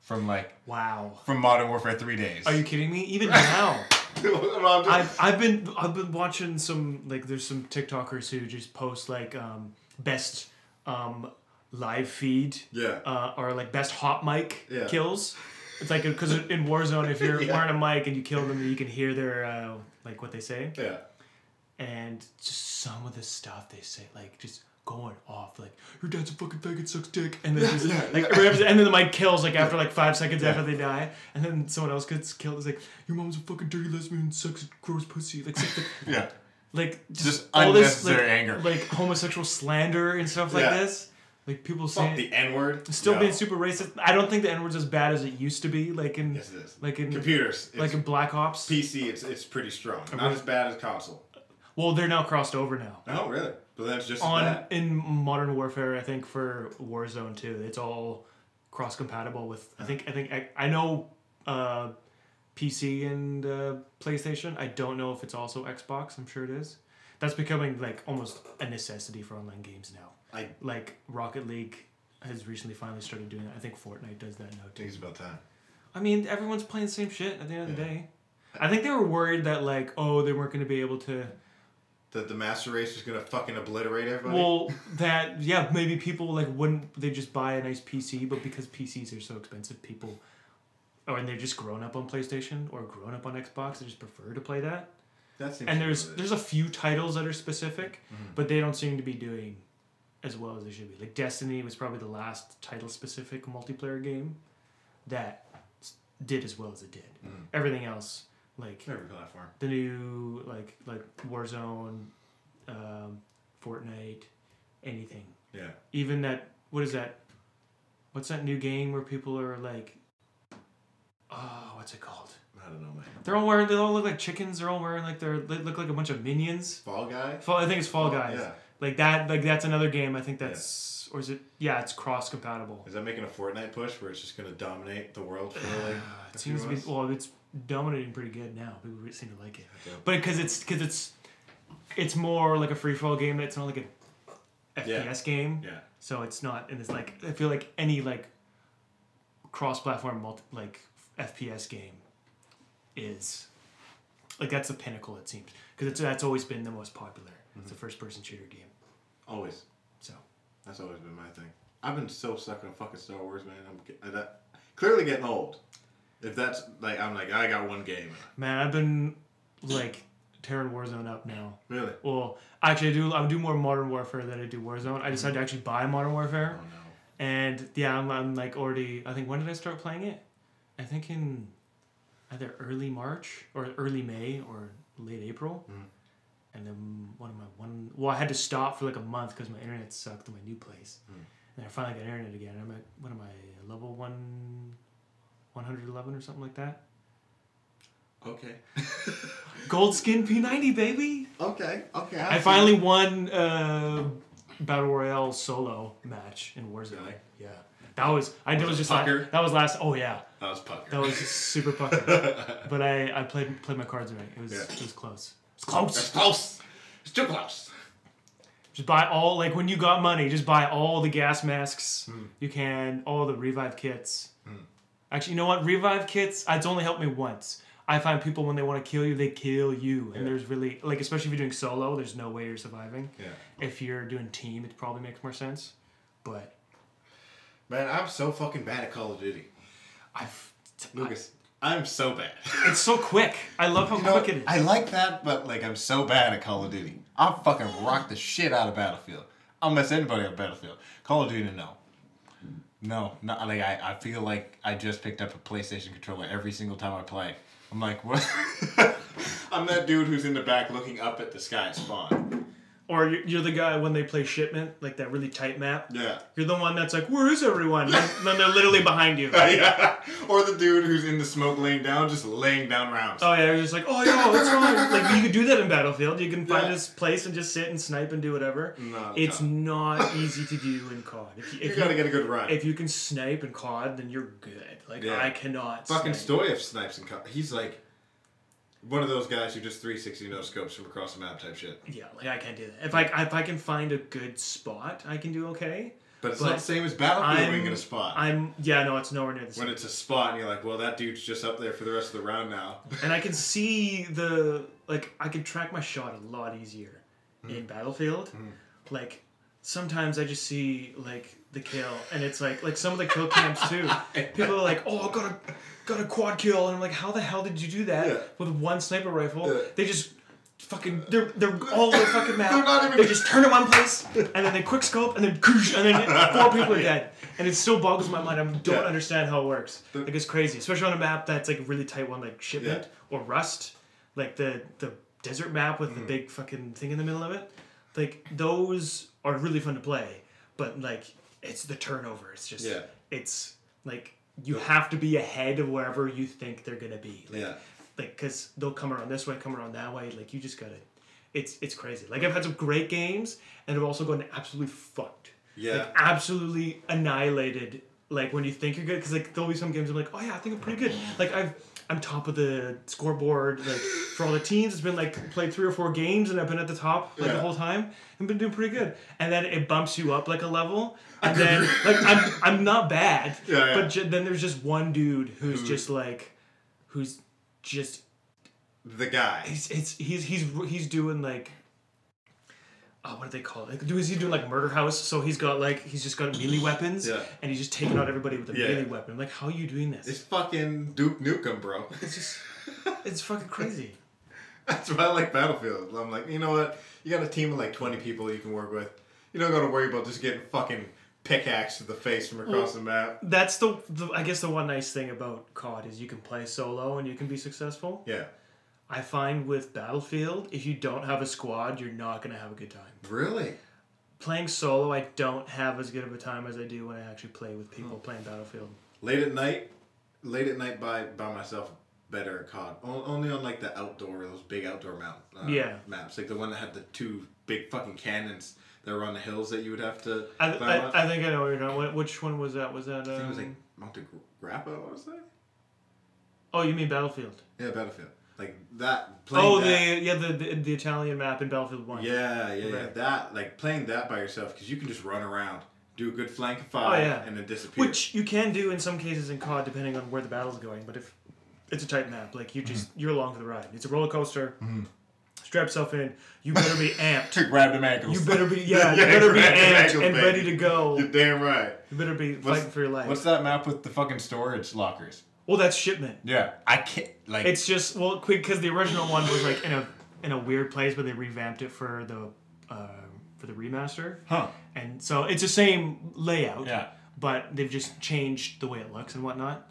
from like Wow. from Modern Warfare Three Days. Are you kidding me? Even now, I've, I've been I've been watching some like there's some TikTokers who just post like um, best um, live feed yeah. uh, or like best hot mic Yeah. kills. It's like because in Warzone, if you're Yeah. wearing a mic and you kill them, you can hear their uh, like what they say, Yeah. and just some of the stuff they say, like just going off, like your dad's a fucking faggot, sucks dick, and then just like rips- and then the mic kills like after like five seconds Yeah. after they die, and then someone else gets killed. It's like your mom's a fucking dirty lesbian, sucks gross pussy, like something. Yeah. like just, Just all this like, anger. like homosexual slander and stuff like Yeah. this. Like people Fuck saying the N word. still No. being super racist. I don't think the N word's as bad as it used to be. Like in Yes, it is. like in Computers. like in Black Ops. PC. It's it's pretty strong. Not as bad as console. well, they're now crossed over now. Oh, really? But that's just On bad. in Modern Warfare, I think for Warzone too, it's all cross compatible with. I think I think I, I know uh, PC and uh, PlayStation. I don't know if it's also Xbox. I'm sure it is. That's becoming like almost a necessity for online games now. I Like Rocket League has recently finally started doing that. I think Fortnite does that now too. think it's about time. I mean, everyone's playing the same shit at the end of the day. I think they were worried that like, oh, they weren't going to be able to. That the master race is gonna fucking obliterate everybody. Well, that yeah, maybe people like wouldn't they just buy a nice PC, but because PCs are so expensive, people, or and they're just grown up on PlayStation or grown up on Xbox, they just prefer to play that. that And there's there's a few titles that are specific, Mhm. but they don't seem to be doing as well as they should be. Like Destiny was probably the last title specific multiplayer game that did as well as it did. Mhm. Everything else, like every platform. the new like like Warzone, um, Fortnite, anything. Yeah. Even that what is that? What's that new game where people are like, oh, what's it called? I don't know, man. They're all wearing. They all look like chickens. They're all wearing like they're they look like a bunch of minions. Fall guy. Fall, I think it's Fall Guys. Yeah. Like that. Like that's another game. I think that's or is it? Yeah, it's cross compatible. Is that making a Fortnite push where it's just gonna dominate the world for like? It seems to be well. It's dominating pretty good now. People seem to like it. Yeah. But because it's because it's it's more like a free fall game. It's not like a FPS Yeah. game. Yeah. So it's not, and it's like I feel like any like cross-platform multi, like FPS game is like that's the pinnacle. It seems because it's that's always been the most popular. It's mm-hmm. a first-person shooter game. Always. So That's always been my thing. I've been so stuck on fucking Star Wars, man. I'm get- I, that, clearly getting old. If that's like, I'm like, I got one game. man, I've been like tearing Warzone up now. Really? Well, actually, I do. I do more Modern Warfare than I do Warzone. I decided to actually buy Modern Warfare, Oh no. and yeah, I'm, I'm like already. I think when did I start playing it? I think in either early March or early May or late April. Mhm. And then one of my one. Well, I had to stop for like a month because my internet sucked in my new place, Mm. and I finally got internet again. I'm at what am I level one, one hundred eleven or something like that. Okay. Gold skin P90 baby. okay. Okay. I finally won uh, battle royale solo match in Warzone. Really? Yeah, that was I Was was, just like, pucker? that was last. Oh yeah, That was pucker. that was super pucker. but I I played played my cards right. It was Yeah. it was close. It's close. close. It's too close. Just buy all like when you got money, just buy all the gas masks Hmm. you can, all the revive kits. Actually, you know what? Revive kits. It's only helped me once. I find people when they want to kill you, they kill you, and Yeah. there's really like especially if you're doing solo, there's no way you're surviving. Yeah. If you're doing team, it probably makes more sense. But Man, I'm so fucking bad at Call of Duty. I've Lucas, I'm so bad. it's so quick. I love how You know, quick it is. I like that, but like I'm so bad at Call of Duty. I'll fucking rock the shit out of Battlefield. I'll mess anybody on Battlefield. Call of Duty, no. No, not like I, I feel like I just picked up a PlayStation controller every single time I play. I'm like, what? I'm that dude who's in the back looking up at the sky spawn. Or you're, you're the guy when they play shipment, like that really tight map. Yeah. You're the one that's like, where is everyone? And then they're literally behind you. yeah. Or the dude who's in the smoke laying down, just laying down rounds. Oh yeah, you're just like, oh yeah, that's fine. Like you could do that in Battlefield. You can find Yeah. this place and just sit and snipe and do whatever. No, it's no. not easy to do in COD. If you, You if gotta get a good run. if you can snipe in COD, then you're good. Like Yeah. I cannot. Fucking. Stoyev snipes and COD. he's like one of those guys who just 360 no scopes from across the map type shit. Yeah, like I can't do that. If I if I can find a good spot, I can do okay. But it's But not the same as Battlefield being in a spot. I'm yeah, no, it's nowhere near the same. when it's a spot and you're like, well, that dude's just up there for the rest of the round now. and I can see the like I can track my shot a lot easier Hmm. in Battlefield. Like sometimes I just see like the kill, and it's like like some of the kill cams too. People are like, "Oh, I got a got a quad kill," and I'm like, "How the hell did you do that Yeah. with one sniper rifle?" Yeah. They just fucking they're they're all over the fucking map. They're not even- They just turn in one place, and then they quick scope, and then and then four people are dead. And it still boggles my mind. I don't Yeah. understand how it works. The- Like it's crazy, especially on a map that's like a really tight one, like shipment or rust, like the the desert map with the Mm. big fucking thing in the middle of it. Like those are really fun to play, but like it's the turnover. It's just Yeah. it's like you have to be ahead of wherever you think they're gonna be. Like, Yeah. like because they'll come around this way, come around that way. Like you just gotta. It's it's crazy. Like I've had some great games, and I've also gotten absolutely fucked. Yeah. Like absolutely annihilated. Like when you think you're good, because like there'll be some games I'm like, oh yeah, I think I'm pretty good. Like I've I'm top of the scoreboard. Like for all the teams, it's been like played three or four games, and I've been at the top like the whole time I've been doing pretty good. And then it bumps you up like a level, and then like I'm I'm not bad, Yeah, yeah. but ju- then there's just one dude who's Who- just like, who's just the guy. He's it's he's he's he's doing like oh, what do they call it? Do is he doing like murder house? So he's got like he's just got melee weapons, Yeah. and he's just taking out everybody with a Yeah. melee weapon. I'm like, how are you doing this? It's fucking Duke Nukem, bro. It's just it's fucking crazy. That's why I like Battlefield. I'm like, you know what? You got a team of like 20 people you can work with. You don't got to worry about just getting fucking pickaxe to the face from across the map. That's the, the I guess the one nice thing about COD is you can play solo and you can be successful. Yeah. I find with Battlefield, if you don't have a squad, you're not gonna have a good time. Really? Playing solo, I don't have as good of a time as I do when I actually play with people playing Battlefield. Late at night, late at night by by myself, better at COD. O- only on like the outdoor, those big outdoor mount uh, Yeah. maps, like the one that had the two big fucking cannons that were on the hills that you would have to. I. I, I think I know what you're talking about. Which one was that? Was that? I think it was um, like Monte Grappa, I want to say. Oh, you mean Battlefield? Yeah, Battlefield. Like that. Playing Oh, that, the yeah the, the the Italian map in Battlefield One. Yeah, yeah, yeah. That like playing that by yourself because you can just run around, do a good flank of five, Oh, yeah. and then disappear. Which you can do in some cases in COD depending on where the battle's going. But if it's a tight map, like you just Mm-hmm. you're along for the ride. It's a roller coaster. strap yourself in. You better be amped. To grab them ankles. You better be yeah. You better be amped and baby. ready to go. You're damn right. You better be What's- fighting for your life. What's that map with the fucking storage lockers? Well, that's shipment. Yeah, I can't like. It's just well, quick because the original one was like in a in a weird place, but they revamped it for the uh, for the remaster, huh? and so it's the same layout. Yeah. But they've just changed the way it looks and whatnot,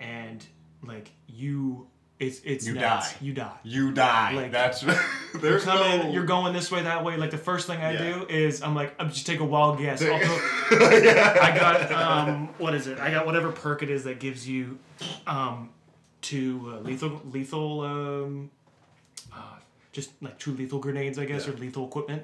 and like you, it's it's You nuts. die. You die. You die. Like- That's There's Come no. in, you're going this way, that way. Like the first thing I Yeah. do is I'm like, I'm just take a wild guess. I'll I got um, what is it? I got whatever perk it is that gives you um, two uh, lethal lethal um, uh, just like two lethal grenades, I guess, Yeah. or lethal equipment.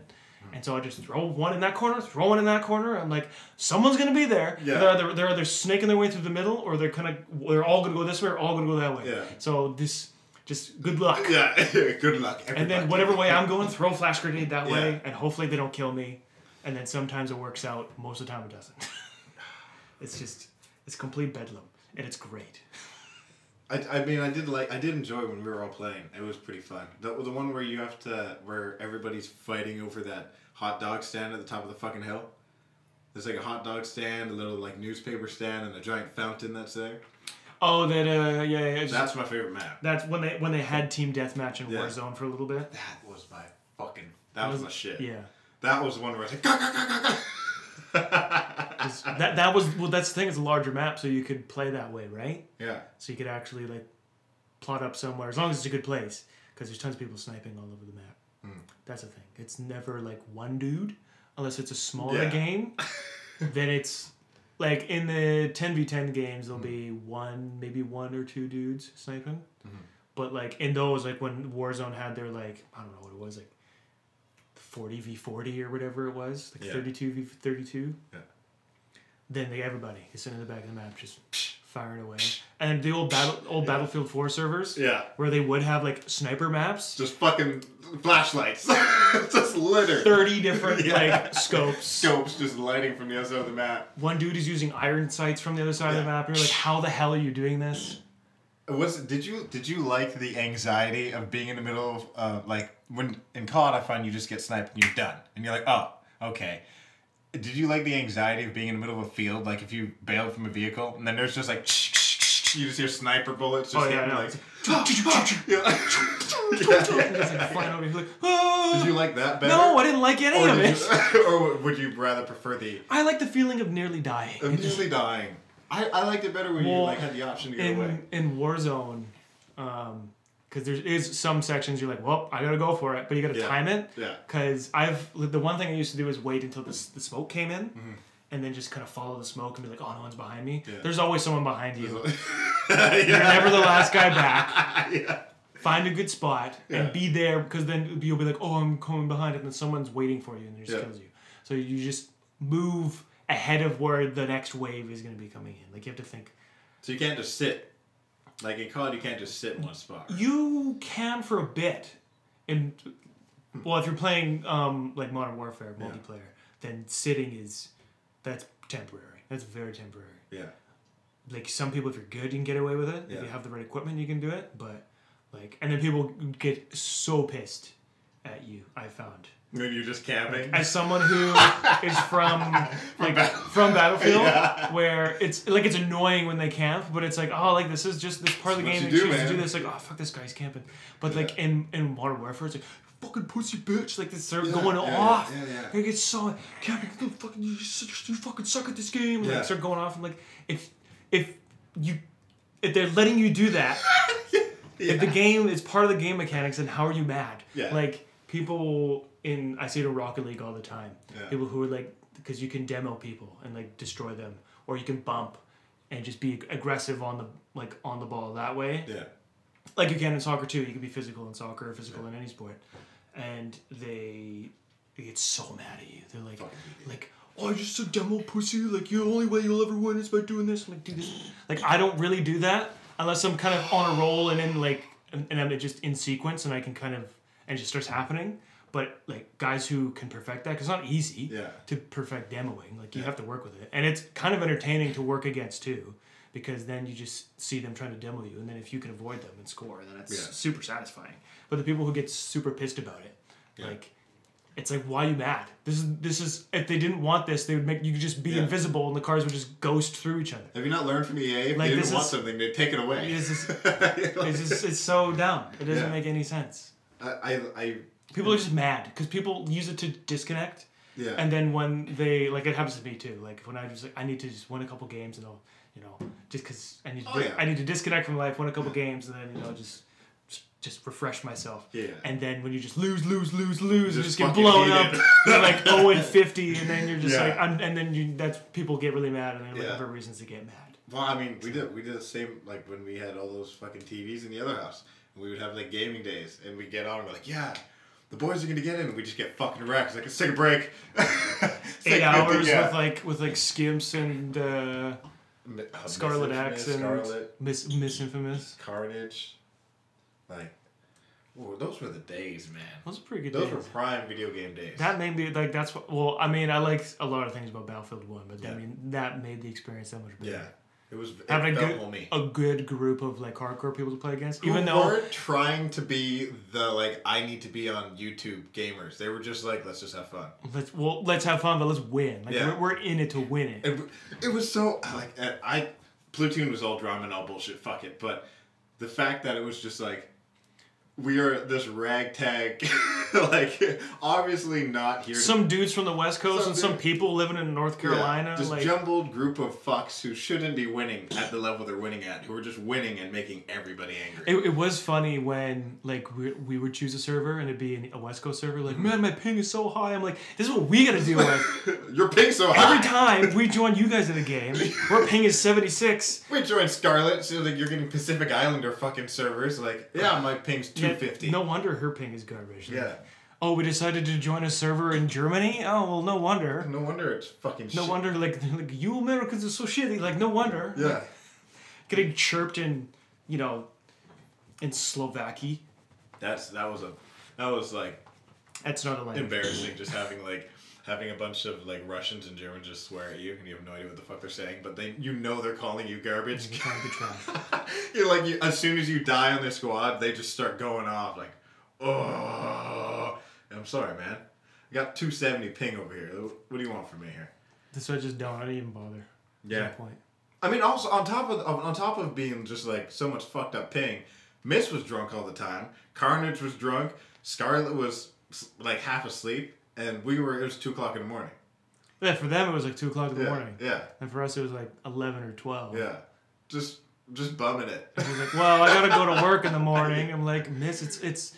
And so I just throw one in that corner, throw one in that corner. I'm like, someone's gonna be there. Yeah. They're either they're either snaking their way through the middle, or they're kind of they're all gonna go this way, or all gonna go that way. Yeah. So this just good luck. Yeah. Good luck. And then whatever way I'm going, throw a flash grenade that way, and hopefully they don't kill me. And then sometimes it works out. Most of the time it doesn't. it's just it's complete bedlam, and it's great. I, I mean, I did like, I did enjoy when we were all playing. It was pretty fun. The, the one where you have to, where everybody's fighting over that hot dog stand at the top of the fucking hill. There's like a hot dog stand, a little like newspaper stand, and a giant fountain that's there. Oh, that uh, yeah, yeah. just- That's my favorite map. that's when they when they had team deathmatch in Yeah. Warzone for a little bit. That was my fucking. That was, my shit. Yeah, That was the one where I was like, "Gah, gah, gah, gah, gah." 'Cause that that was well. That's the thing. It's a larger map, so you could play that way, right? yeah. So you could actually like plot up somewhere as long as it's a good place, because there's tons of people sniping all over the map. Hmm. That's the thing. It's never like one dude, unless it's a smaller Yeah. game. then it's like in the 10v10 games, Hmm. there'll be one, maybe one or two dudes sniping. Mm-hmm. But like in those, like when Warzone had their like I don't know what it was like. 40 v 40 or whatever it was, like Yeah. 32 v 32. Yeah. Then everybody is sitting in the back of the map just firing away. And the old battle old Battlefield 4 servers Yeah. where they would have like sniper maps, Just fucking flashlights. just litter. 30 different Yeah. like scopes. Scopes just lighting from the other side of the map. One dude is using iron sights from the other side of the map. And you're like, how the hell are you doing this? Was did you did you like the anxiety of being in the middle of uh, like when in COD I find you just get sniped and you're done and you're like oh okay. Did you like the anxiety of being in the middle of a field like if you bailed from a vehicle and then there's just like You just hear sniper bullets. Just Oh, yeah, hitting, I like, It's yeah. like flying over, you're like. Ah. Did you like that better? No, I didn't like any or, of did it. you, or would you rather prefer the I like the feeling of nearly dying. Of nearly dying? I, I liked it better when you like had the option to get away. in in Warzone, um, because there is some sections you're like, well, I gotta go for it, but you gotta Yeah. time it. Yeah. Because I've the one thing I used to do is wait until the, the smoke came in, Mm-hmm. and then just kind of follow the smoke and be like, oh, no one's behind me. Yeah. There's always someone behind you. yeah. You're never the last guy back. yeah. Find a good spot and be there because then you'll be like, oh, I'm coming behind it, and then someone's waiting for you and it just kills you. So you just move ahead of where the next wave is going to be coming in. Like you have to think. So you can't just sit. Like in COD, you can't just sit in one spot. You can for a bit, and well, if you're playing um, like Modern Warfare Yeah. multiplayer, then sitting is that's temporary. That's very temporary. Yeah. Like some people, if you're good, you can get away with it. Yeah. If you have the right equipment, you can do it. But like, and then people get so pissed at you. I found When you're just camping. as someone who is from like Battle- from Battlefield, Yeah. where it's like it's annoying when they camp, but it's like oh like this is just this part of the That's game what that you do, chooses to do man. this like oh fuck this guy's camping, but like in in Modern Warfare it's like fucking pussy bitch like they start going yeah, off. yeah, yeah. Like it's so camping no fucking you, such- you fucking suck at this game. Yeah. Like start going off and like if if you if they're letting you do that if the game is part of the game mechanics, then how are you mad? Yeah. Like people in I see it in Rocket League all the time. Yeah. People who are like because you can demo people and like destroy them, or you can bump and just be aggressive on the like on the ball that way. Yeah. Like you can in soccer too. You can be physical in soccer or physical in any sport, and they they get so mad at you. They're like Fucking like. Oh, you're just a demo pussy. Like, the only way you'll ever win is by doing this. I'm like, do this. Like, I don't really do that unless I'm kind of on a roll and in like, and, and I'm just in sequence and I can kind of, and it just starts happening. But like guys who can perfect that, because it's not easy Yeah. to perfect demoing. Like you Yeah. have to work with it, and it's kind of entertaining to work against too, because then you just see them trying to demo you, and then if you can avoid them and score, then it's Yeah. super satisfying. But the people who get super pissed about it, like. It's like why are you mad? This is this is if they didn't want this, they would make you could just be Yeah. invisible and the cars would just ghost through each other. Have you not learned from EA? If Like, they didn't want is- something, they'd take it away. It's just, it's just it's so dumb. It doesn't Yeah. make any sense. I, I, I, People are just mad because people use it to disconnect, yeah. and then when they like it happens to me too. Like when I just like I need to just win a couple games and I'll you know just because I need to Oh, yeah. I need to disconnect from life, win a couple games, and then you know just just- refresh myself. Yeah. And then when you just lose, lose, lose, lose, and Just get blown up, you're like 0 and 50, and then you're just Yeah. like, I'm, and then you that's people get really mad, and they're looking Yeah. for reasons to get mad. Well, I mean, we did we did the same like when we had all those fucking TVs in the other house. We would have like gaming days, and we get on and we're like, yeah, the boys are gonna get in, and we just get fucking wrecked. It's like let's take a break. Eight like hours yeah. with like with like skimps and uh, Mi- uh, Scarlet Axe Infamous, and Scarlet Miss Miss Infamous. Carnage, like, ooh, those were the days, man. Those were pretty good Those days. were prime video game days. That made me like that's what. Well, I mean, I like a lot of things about Battlefield One, but I mean that made the experience that much better. yeah, it was it Having a good, homey. a good group of like hardcore people to play against, Who even though weren't trying to be the like I need to be on YouTube gamers. They were just like let's just have fun. let's well let's have fun, but let's win. Like Yeah. we're, we're in it to win it. It, it was so like I Platoon was all drama and all bullshit. Fuck it, but the fact that it was just like we are this ragtag, like obviously not here. Some dudes from the West Coast Some and some people living in North Yeah, Carolina, this like jumbled group of fucks who shouldn't be winning at the level they're winning at, who are just winning and making everybody angry. It, it was funny when like we, we would choose a server and it'd be a West Coast server. Like, mm-hmm. man, my ping is so high. I'm like, this is what we got to deal with. Your ping's so high. Every time we join you guys in a game, our ping is 76. We joined Scarlet, so like you're getting Pacific Islander fucking servers. Like, yeah, my ping's two fifty. No wonder her ping is garbage. Like, Yeah. Oh, we decided to join a server in Germany. Oh well, no wonder. No wonder it's fucking. No shit. wonder, like, like you Americans are so shitty. Like, no wonder. Yeah. Getting chirped in, you know, in Slovakia. That's that was a that was like That's not a language. embarrassing. just having like having a bunch of like Russians and Germans just swear at you, and you have no idea what the fuck they're saying, but they you know they're calling you garbage. You're trying to be trash. You're like you, as soon as you die on their squad, they just start going off like, oh. I'm sorry, man. I got 270 ping over here. What do you want from me here? So I just don't. I don't even bother. Yeah. Point. I mean, also on top of on top of being just like so much fucked up ping, Miss was drunk all the time. Carnage was drunk. Scarlet was like half asleep, and we were. It was two o'clock in the morning. Yeah, for them it was like two o'clock in the yeah, morning, yeah, and for us it was like eleven or twelve. yeah. Just just bumming it. He's like, "Well, I gotta go to work in the morning." I'm like, "Miss, it's it's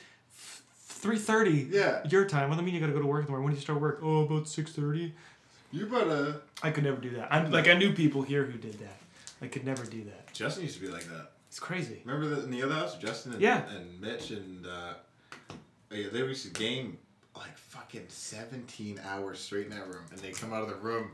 three thirty. Yeah. your time. What do you mean you gotta go to work in the morning? When do you start work? Oh, about six thirty. You better. I could never do that. I'm like, I knew people here who did that. I could never do that. Justin used to be like that. It's crazy. Remember that in the other house, Justin and, Yeah. and Mitch and uh, yeah, they used to game like fucking seventeen hours straight in that room, and they come out of the room,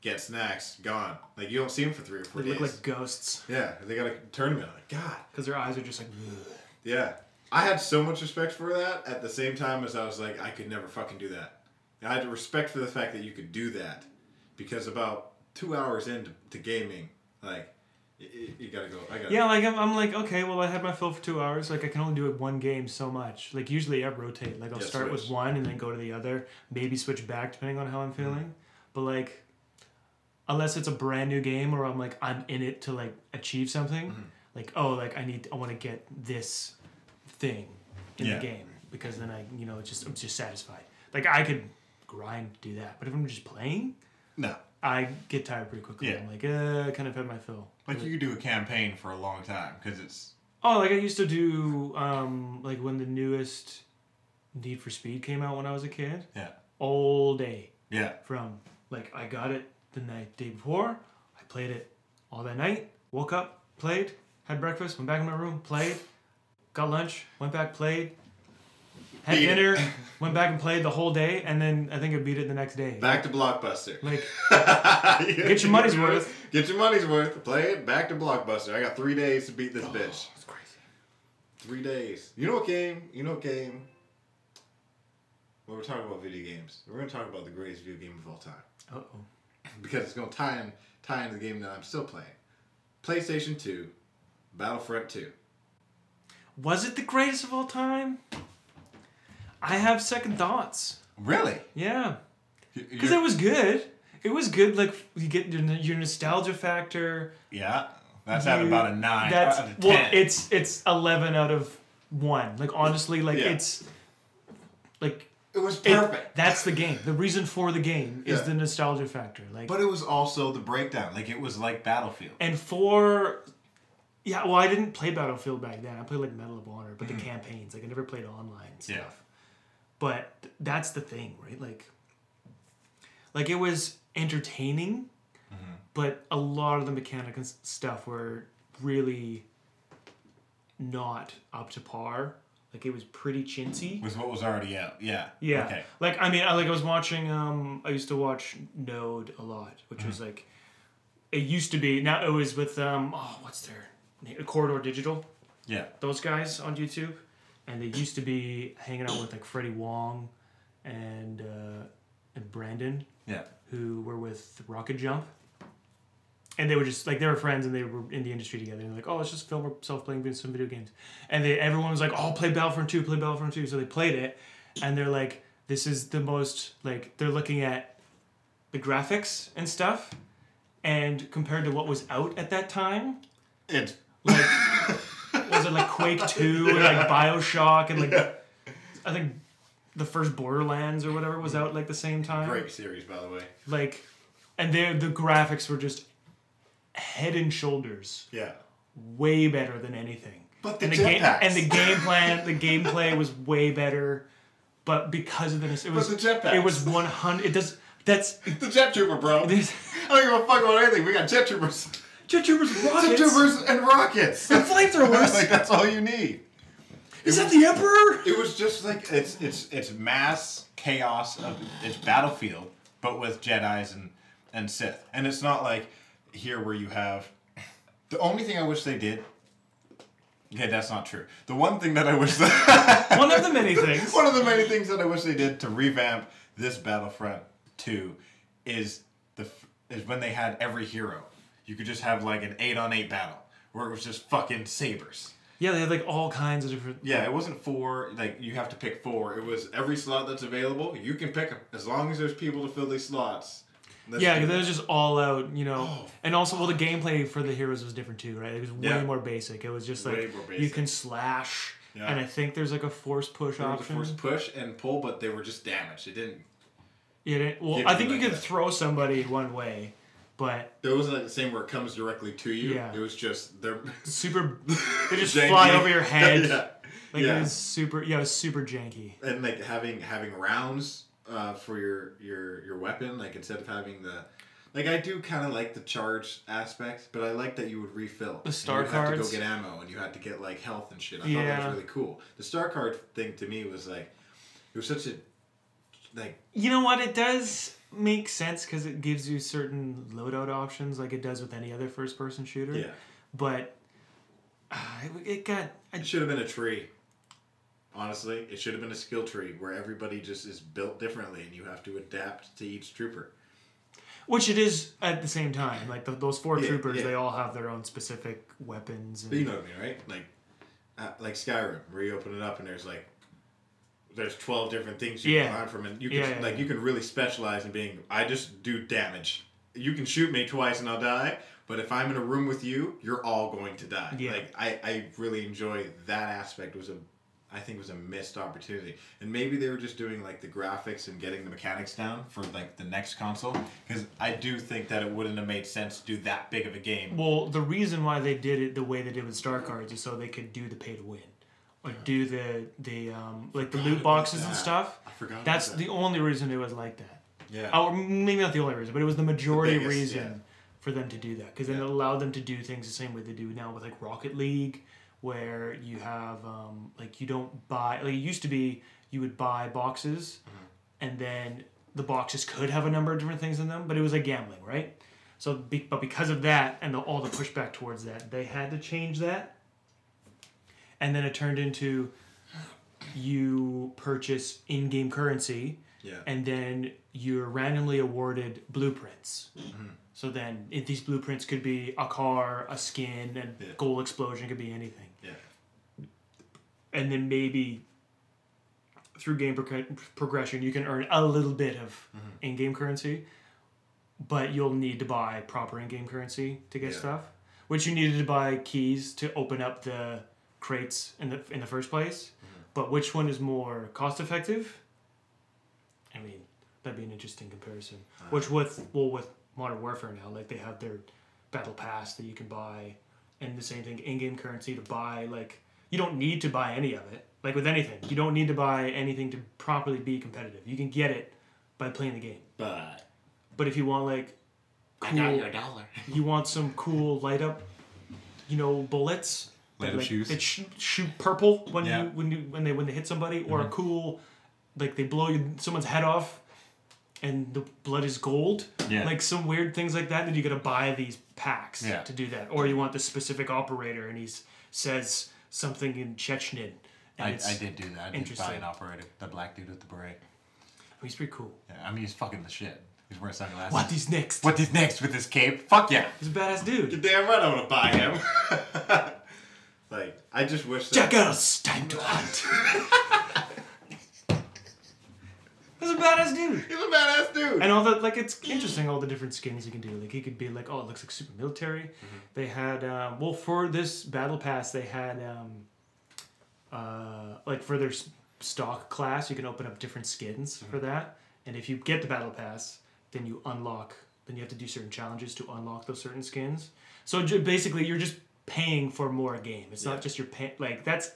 get snacks, gone. Like you don't see them for three or four They days. look like ghosts yeah, they got a tournament. Like God, because their eyes are just like. "Ugh." yeah. I had so much respect for that at the same time as I was like, I could never fucking do that. I had respect for the fact that you could do that because about two hours into to gaming, like, you gotta go. I gotta. Yeah, like I'm, I'm like okay, well I had my fill for two hours. Like I can only do it one game so much. Like usually I rotate. Like I'll Yeah, start with one and then go to the other. Maybe switch back depending on how I'm feeling. But like, unless it's a brand new game or I'm like I'm in it to like achieve something. Mm-hmm. Like oh like I need I want to get this thing in Yeah. the game because then I you know it's just I'm just satisfied. Like I could grind to do that, but if I'm just playing, No. I get tired pretty quickly. Yeah. I'm like uh, I kind of had my fill. Like you could do a campaign for a long time because it's Oh, like I used to do, um, like when the newest Need for Speed came out when I was a kid. yeah All day yeah from like I got it the night day before. I played it all that night. Woke up, played, had breakfast, went back in my room, played, got lunch, went back, played, had Beat it. dinner, went back and played the whole day, and then I think I beat it the next day. Back to Blockbuster. Like Get your money's worth. Get your money's worth. Play it. Back to Blockbuster. I got three days to beat this bitch. it's crazy. Three days. You know what game? You know what game? When we're talking about video games, we're gonna talk about the greatest video game of all time Uh oh. because it's gonna tie in tie into the game that I'm still playing. PlayStation 2, Battlefront 2. Was it the greatest of all time? I have second thoughts. Really? Yeah, because it was good. It was good. Like you get your, your nostalgia factor. yeah, that's at about a nine That's out of well, it's it's eleven out of one. Like honestly, like Yeah. it's like It was it- perfect. that's the game. The reason for the game is Yeah. the nostalgia factor. Like but it was also the breakdown. Like it was like Battlefield. and for yeah, well, I didn't play Battlefield back then. I played like Medal of Honor, but the mm-hmm. campaigns. Like I never played online stuff. Yeah. But th- that's the thing, right? Like, like it was entertaining, but a lot of the mechanic and s- stuff were really not up to par. Like it was pretty chintzy. Was what was already out. Yeah. Yeah. Okay. Like I mean, I like I was watching. Um, I used to watch Node a lot, which was like, it used to be. Now it was with um. Oh, what's their name? Corridor Digital. Yeah. Those guys on YouTube, and they used to be hanging out with like Freddie Wong, and uh, and Brandon, Yeah. who were with Rocket Jump. And they were just like they were friends, and they were in the industry together. And they're like, "Oh, let's just film ourselves playing some video games." And they everyone was like, "Oh, play Battlefront 2, play Battlefront 2." So they played it, and they're like, "This is the most like." They're looking at the graphics and stuff, and compared to what was out at that time, It's like was it like Quake Two and like Bioshock and like I think the first Borderlands or whatever was out like the same time. Great series, by the way. Like, and they the graphics were just head and shoulders Yeah. way better than anything. But the and the game and the game plan, the gameplay was way better, but because of this, it was the jetpacks. it was one hundred. It does that's The Jet Trooper, bro. there's I don't give a fuck about anything. We got Jet Troopers. Jet rockets Troopers and rockets. and flamethrowers. like that's all you need. Is that the Emperor? It was just like It's it's it's mass chaos of it's Battlefield, but with Jedi's and and Sith, and it's not like here where you have. The only thing I wish they did. Okay, that's not true. The one thing that I wish that One of the many things. one of the many things that I wish they did to revamp this Battlefront 2 is the is when they had every hero. You could just have like an 8 on 8 battle where it was just fucking sabers. Yeah, they had like all kinds of different. Yeah, it wasn't four like you have to pick four. It was every slot that's available, you can pick them as long as there's people to fill these slots. let's Yeah, because it that. was just all out, you know. Oh, and also, well, the gameplay for the heroes was different too, right? It was way Yeah. more basic. It was just like you can slash, Yeah. and I think there's like a force push There option. force push and pull, but they were just damaged. It didn't. Yeah, well, I think you like could that. throw somebody one way, but It wasn't like the same where it comes directly to you. Yeah. It was just they're. super. They just janky. fly over your head. yeah. Like yeah. it was super. Yeah, it was super janky. and like having having rounds uh, for your your your weapon like instead of having the like I do kind of like the charge aspect, but I like that you would refill. The star you had to cards. go get ammo, and you had to get like health and shit. I thought that was really cool. The star card thing to me was like it was such a like You know what? It does make sense because it gives you certain loadout options, like it does with any other first-person shooter. yeah. But uh, it, it got. I, It should have been a tree. Honestly, it should have been a skill tree where everybody just is built differently, and you have to adapt to each trooper. Which it is at the same time. Like the, those four Yeah, troopers, yeah. they all have their own specific weapons. But you know what I mean, right? Like, uh, like Skyrim, where you open it up and there's like, there's twelve different things you Yeah. can learn from, and you can Yeah, like you can really specialize in being. I just do damage. You can shoot me twice and I'll die, but if I'm in a room with you, you're all going to die. Like I, I really enjoy that aspect. Was a, I think was a missed opportunity, and maybe they were just doing like the graphics and getting the mechanics down for like the next console. Because I do think that it wouldn't have made sense to do that big of a game. well, the reason why they did it the way they did with Star Cards is so they could do the pay to win, or do the the um, like the loot boxes and stuff. I forgot. That's that. the only reason it was like that. yeah. Or maybe not the only reason, but it was the majority biggest, reason yeah. for them to do that because then it allowed them to do things the same way they do now with like Rocket League, where you have um, like you don't buy like it used to be you would buy boxes, Mm-hmm. and then the boxes could have a number of different things in them, but it was like gambling, right? So, be, but because of that and the, all the pushback towards that, they had to change that, and then it turned into you purchase in-game currency, Yeah. and then you're randomly awarded blueprints. Mm-hmm. So then, these blueprints could be a car, a skin, a Yeah. goal explosion, could be anything. Yeah. And then maybe through game prog- progression, you can earn a little bit of Mm-hmm. in-game currency, but you'll need to buy proper in-game currency to get Yeah. stuff. Which you needed to buy keys to open up the crates in the in the first place. Mm-hmm. But which one is more cost-effective? I mean, that'd be an interesting comparison. Uh. Which with well with Modern Warfare now, like they have their battle pass that you can buy, and the same thing in-game currency to buy. Like you don't need to buy any of it. Like with anything, you don't need to buy anything to properly be competitive. You can get it by playing the game. But But if you want like I cool, got your dollar. you want some cool light up, you know, bullets Up like, shoes? that shoot, shoot purple when Yeah. you when you when they when they hit somebody, or a mm-hmm. cool, like they blow you, someone's head off, and the blood is gold. Yeah. Like some weird things like that. Then you gotta buy these packs Yeah. to do that, or you want the specific operator, and he says something in Chechen. I, I did do that. I did buy an operator, the black dude with the beret. Oh, he's pretty cool. Yeah, I mean, he's fucking the shit. He's wearing sunglasses. What is next? What is next with this cape? Fuck yeah. He's a badass dude. You're damn right I want to buy him. like, I just wish that. Jackals, time to hunt. He's a badass dude. He's a badass dude. And all the like, it's interesting all the different skins you can do. Like he could be like, oh, it looks like super military. They had um, well for this battle pass, they had um, uh, like for their stock class, you can open up different skins for that. And if you get the battle pass, then you unlock. Then you have to do certain challenges to unlock those certain skins. So j- basically, you're just paying for more game. It's Yeah. not just your pay. Like that's,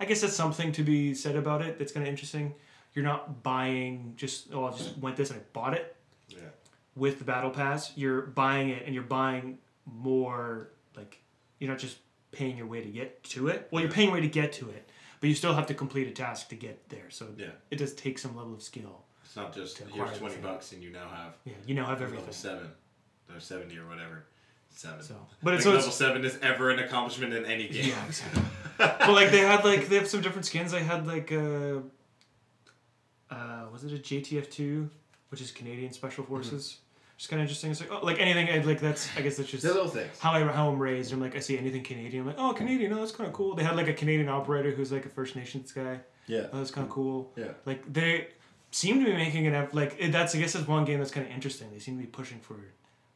I guess that's something to be said about it. That's kind of interesting. You're not buying just oh I just went this and I bought it yeah. with the battle pass. You're buying it and you're buying more like you're not just paying your way to get to it. Well, you're paying your way to get to it, but you still have to complete a task to get there. So Yeah. it does take some level of skill. It's not just here's twenty bucks and you now have Yeah, you now have level everything. seven, or seventy or whatever. Seven. So, but it's Like, so level it's, seven is ever an accomplishment in any game. yeah, exactly. but like they had like they have some different skins. They had like uh, uh was it a JTF two, which is Canadian Special Forces. Just kind of interesting. It's like oh, like anything. I- Like that's I guess that's just little things. how I how I'm raised. I'm like I see anything Canadian. I'm like oh Canadian. Oh that's kind of cool. They had like a Canadian operator who's like a First Nations guy. Yeah. Oh that's kind of cool. Yeah. Like they seem to be making an eff- like it, that's I guess that's one game that's kind of interesting. They seem to be pushing for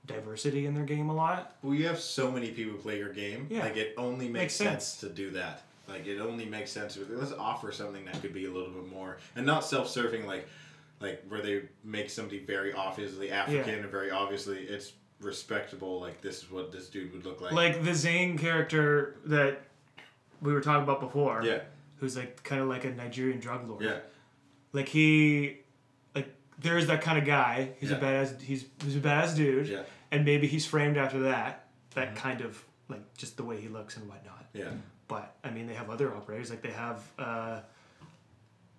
diversity in their game a lot. Well, you have so many people play your game. Yeah. Like it only makes, Makes sense. sense. to do that. Like it only makes sense. to- Let's offer something that could be a little bit more and not self-serving. Like, like where they make somebody very obviously African and very obviously it's respectable. Like this is what this dude would look like. Like the Zane character that we were talking about before. yeah, Who's like kind of like a Nigerian drug lord. yeah, Like he, there is that kind of guy. He's Yeah. a badass. He's he's a badass dude. yeah, And maybe he's framed after that. That kind of like just the way he looks and whatnot. yeah. But I mean, they have other operators. Like they have uh,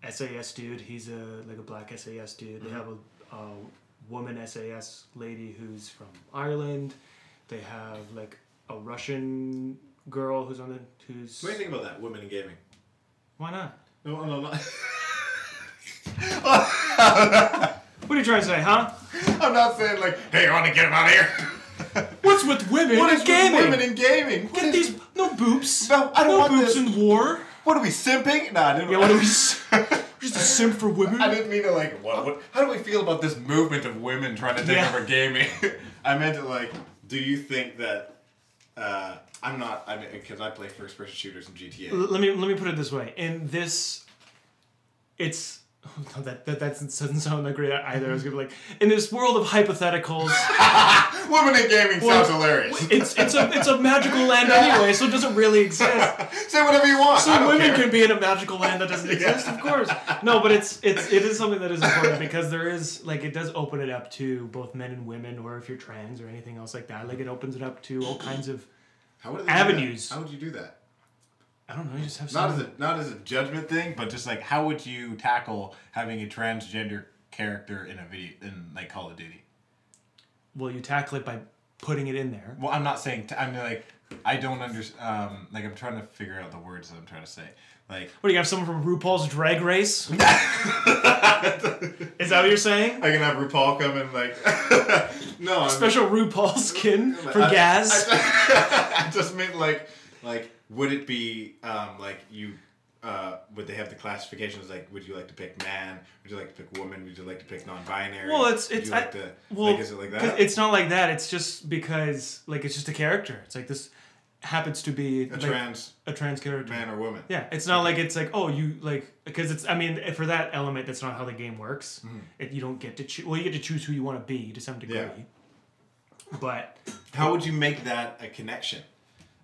SAS dude. He's a like a black SAS dude. They have a, a woman SAS lady who's from Ireland. They have like a Russian girl who's on the who's. What do you think about that? Women in gaming. Why not? No, no, no. What are you trying to say, huh? I'm not saying like, hey, I want to get him out of here. What's with women what in is with gaming? women in gaming? What Get is- these no boobs. No, I don't no want boobs this. in war. What are we simping? No, I didn't. Yeah, what are we? Just a simp for women. I didn't mean to like. What, what? How do we feel about this movement of women trying to take Yeah. over gaming? I meant to like. Do you think that? Uh, I'm not. I mean, because I play first-person shooters in GTA. L- let me let me put it this way. In this, it's no, that that that doesn't sound that great either. I was gonna be like, in this world of hypotheticals, Women in gaming Well, sounds hilarious. it's it's a it's a magical land anyway, so it doesn't really exist. Say whatever you want. So women care. can be in a magical land that doesn't exist, of course. No, but it's it's it is something that is important because there is like it does open it up to both men and women, or if you're trans or anything else like that. Like it opens it up to all kinds of How would they do that? avenues. How would you do that? I don't know. You just have Not as a not as a judgment thing, But just like, how would you tackle having a transgender character in a video in like Call of Duty? well, you tackle it by putting it in there. Well, I'm not saying. T- I mean, like, I don't understand. Um, like, I'm trying to figure out the words that I'm trying to say. Like What do you have? Someone from RuPaul's Drag Race? Is that what you're saying? I can have RuPaul come and like no Special RuPaul skin for I- Gaz. I, I just meant like like would it be um like you uh would they have the classifications like would you like to pick man would you like to pick woman would you like to pick non-binary Well, it's- it's- like I- to, well, like is it like that It's not like that. It's just because like it's just a character. It's like this happens to be a like, trans a trans character. man or woman Yeah, it's not like it's like oh you like because it's I mean for that element that's not how the game works. It, you don't get to choose. Well, you get to choose who you want to be to some degree. Yeah. But how would you make that a connection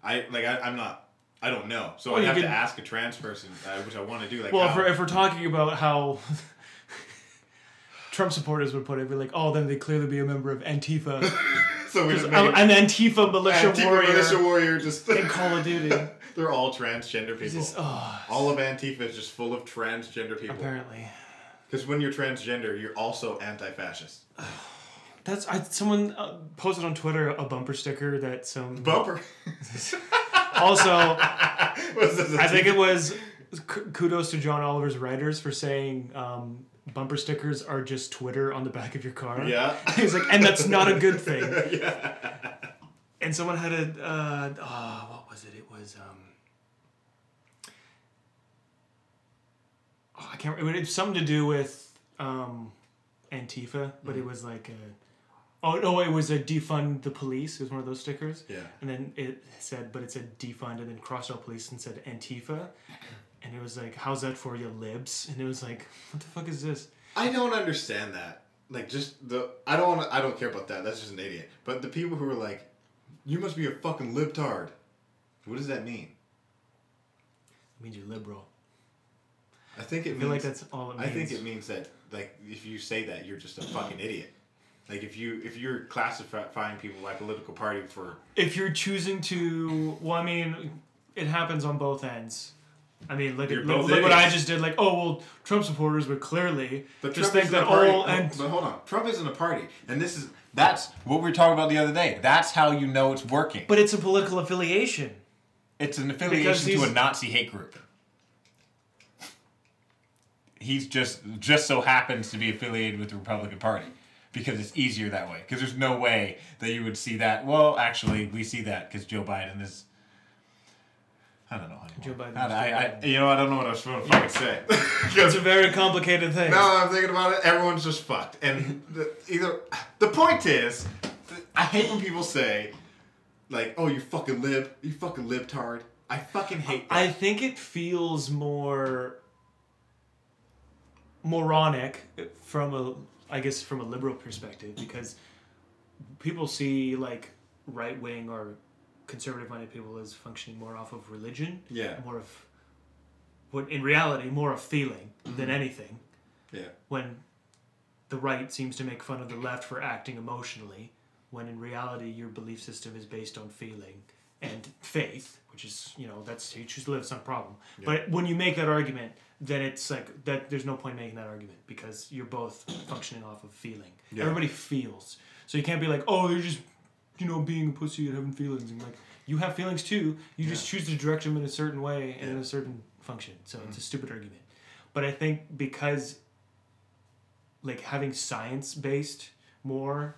I like I, I'm not I don't know so Well, I have to ask a trans person uh, which I want to do like well, if we're, if we're talking about how Trump supporters would put it, we're like, oh, then they clearly be a member of Antifa, so we just an Antifa militia Antifa warrior militia warrior just in Call of Duty. they're all transgender people just, oh, all of Antifa is just full of transgender people apparently. Because when you're transgender, you're also anti-fascist. That's I, someone uh, posted on Twitter a bumper sticker that some Bumper. Also Was this a I think it was kudos to John Oliver's writers for saying um, bumper stickers are just Twitter on the back of your car. Yeah. He's like, and that's not a good thing. yeah. And someone had a, uh, oh, what was it? It was, um, oh, I can't remember. It was something to do with um, Antifa, but Mm-hmm. it was like a, oh, no, it was a defund the police. It was one of those stickers. Yeah. And then it said, but it said defund and then crossed out police and said Antifa. And it was like, how's that for you libs? And it was like, what the fuck is this? I don't understand that. Like, just the I don't want to. I don't care about that. That's just an idiot. But the people who are like, "You must be a fucking libtard." What does that mean? It means you're liberal. I think it I feel means. like that's all it I think it means that like if you say that, you're just a fucking idiot. Like if you if you're classifying people by political party for if you're choosing to well i mean it happens on both ends i mean look You're at look, both look what i idiots. just did like oh well trump supporters would clearly But just Trump think that a party. all No, and but hold on, Trump isn't a party, and this is That's what we were talking about the other day. That's how you know it's working. but it's a political affiliation It's an Because affiliation to a Nazi hate group. He's just just so happens to be affiliated with the Republican Party because it's easier that way. Because there's no way that you would see that. Well, actually, we see that because Joe Biden is. I don't know. Anymore. Joe Biden I, I, I, you know I don't know what I was supposed to fucking say. it's a very complicated thing now I'm thinking about it, everyone's just fucked. And the, either the point is, I hate when people say, like, "Oh, you fucking lib, you fucking libtard." I fucking hate that. i think it feels more moronic from a i guess from a liberal perspective because people see like right wing or conservative minded people as functioning more off of religion Yeah. more of what in reality more of feeling Mm-hmm. than anything yeah. when the right seems to make fun of the left for acting emotionally when in reality your belief system is based on feeling and faith which is you know that's you choose to live it's not a problem but when you make that argument then it's like that there's no point making that argument because you're both functioning off of feeling. Yeah. everybody feels. So you can't be like oh they're just you know being a pussy and having feelings. And like you have feelings too. You just choose to direct them in a certain way and in a certain function. So it's a mm-hmm. stupid argument. But i think because like having science based more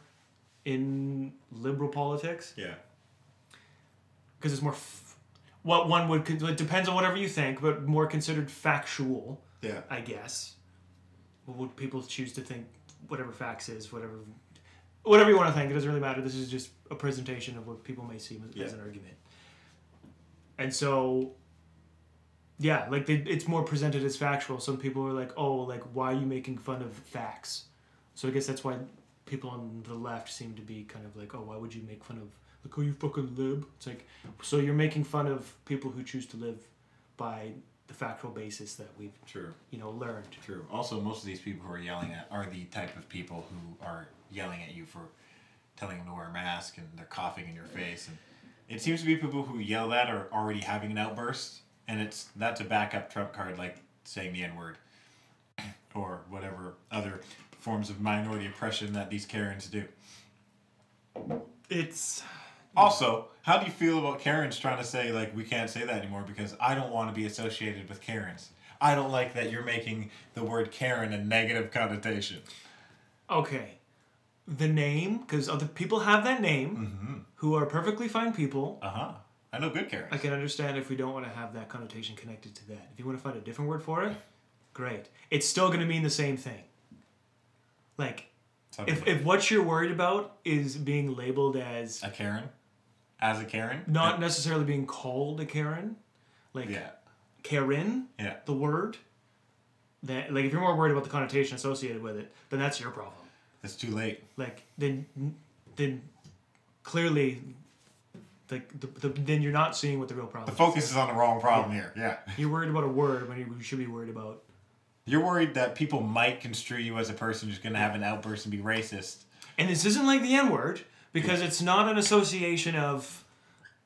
in liberal politics Yeah. because it's more what one would it depends on whatever you think but more considered factual Yeah. i guess. What would people choose to think whatever facts is whatever whatever you want to think it doesn't really matter this is just a presentation of what people may see as, as an argument. And so yeah like they, it's more presented as factual. Some people are like oh like why are you making fun of facts? So i guess that's why people on the left seem to be kind of like oh why would you make fun of like oh you fucking lib it's like so you're making fun of people who choose to live by the factual basis that we've True. you know learned True. Also, most of these people who are yelling at are the type of people who are yelling at you for telling them to wear a mask and they're coughing in your face. And it seems to be people who yell that are already having an outburst, and it's that's a backup trump card like saying the N word or whatever other forms of minority oppression that these Karens do. it's Also, how do you feel about Karen's trying to say like we can't say that anymore because I don't want to be associated with Karens. I don't like that you're making the word Karen a negative connotation. Okay. The name, because other people have that name, who are perfectly fine people. Uh huh. I know good Karens. I can understand if we don't want to have that connotation connected to that. If you want to find a different word for it, great. It's still going to mean the same thing. Like, if, if what you're worried about is being labeled as a Karen, as a Karen, not necessarily being called a Karen, like yeah, Karen, yeah. the word, that like if you're more worried about the connotation associated with it, then that's your problem. It's too late. Like then, then clearly, like the, the, then you're not seeing what the real problem. The focus is on the wrong problem here. Yeah. You're worried about a word when you should be worried about. You're worried that people might construe you as a person who's going to have an outburst and be racist. And this isn't like the N word because it's not an association of,